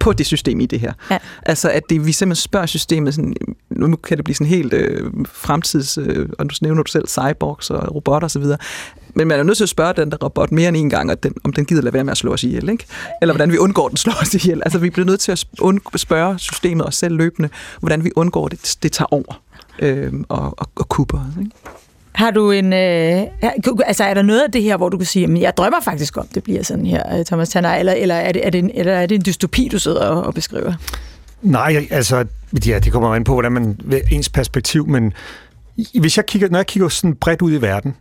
på det system i det her. Ja. Altså, at det, vi simpelthen spørger systemet, sådan, nu kan det blive sådan helt øh, fremtids, øh, og nu nævner du selv cyborgs og robotter osv., men man er nødt til at spørge den der robot mere end en gang, den, om den gider lade være med at slå os ihjel, ikke? Eller hvordan vi undgår, at den slår os ihjel. Altså, vi bliver nødt til at spørge systemet os selv løbende, hvordan vi undgår, at det, det tager over øh, og, og, og kupper os, ikke? Har du en... Øh, altså, er der noget af det her, hvor du kan sige, at jeg drømmer faktisk om, det bliver sådan her, øh, Thomas Tanner, eller, eller, er, det, er, det en, eller er det en dystopi, du sidder og, og beskriver? Nej, altså, ja, det kommer ind på, hvordan man ens perspektiv, men hvis jeg kigger, når jeg kigger sådan bredt ud i verden,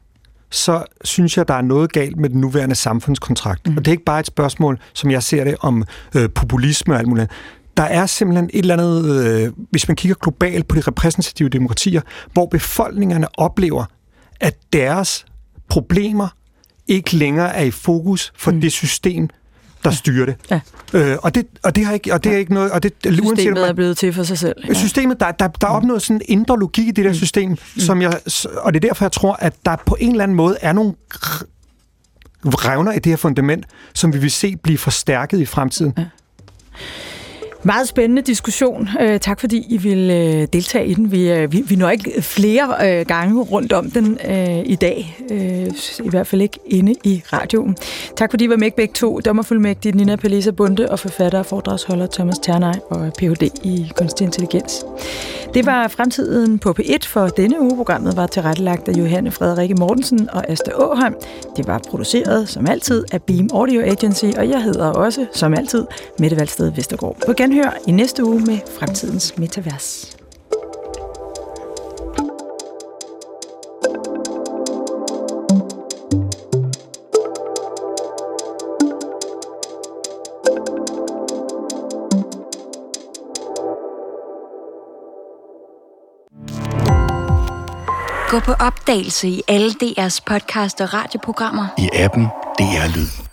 så synes jeg, der er noget galt med den nuværende samfundskontrakt. Mm. Og det er ikke bare et spørgsmål, som jeg ser det, om øh, populisme og alt muligt der er simpelthen et eller andet, øh, hvis man kigger globalt på de repræsentative demokratier, hvor befolkningerne oplever, at deres problemer ikke længere er i fokus for mm. det system, der styrer det. Ja. Øh, og, det og det har ikke og det er ikke noget og det systemet uanset, man, er blevet til for sig selv. Ja. Systemet der der der er opnået sådan en indre logik i det der mm. system, mm. som jeg og det er derfor jeg tror at der på en eller anden måde er nogle revner i det her fundament, som vi vil se blive forstærket i fremtiden. Ja. Meget spændende diskussion. Øh, tak fordi I vil øh, deltage i den. Vi, øh, vi, vi når ikke flere øh, gange rundt om den øh, i dag. Øh, I hvert fald ikke inde i radioen. Tak fordi I var med begge to. Dommerfuldmægtig Nina Palisa Bunde og forfatter og foredragsholder Thomas Ternej og Ph.D. i kunstig intelligens. Det var fremtiden på P1 for denne uge. Programmet var tilrettelagt af Johanne Frederikke Mortensen og Asta Åholm. Det var produceret, som altid, af Beam Audio Agency, og jeg hedder også, som altid, Mette Valsted Vestergaard. På genhør i næste uge med Fremtidens Metavers. Gå på opdagelse i alle DR's podcast og radioprogrammer. I appen DR Lyd.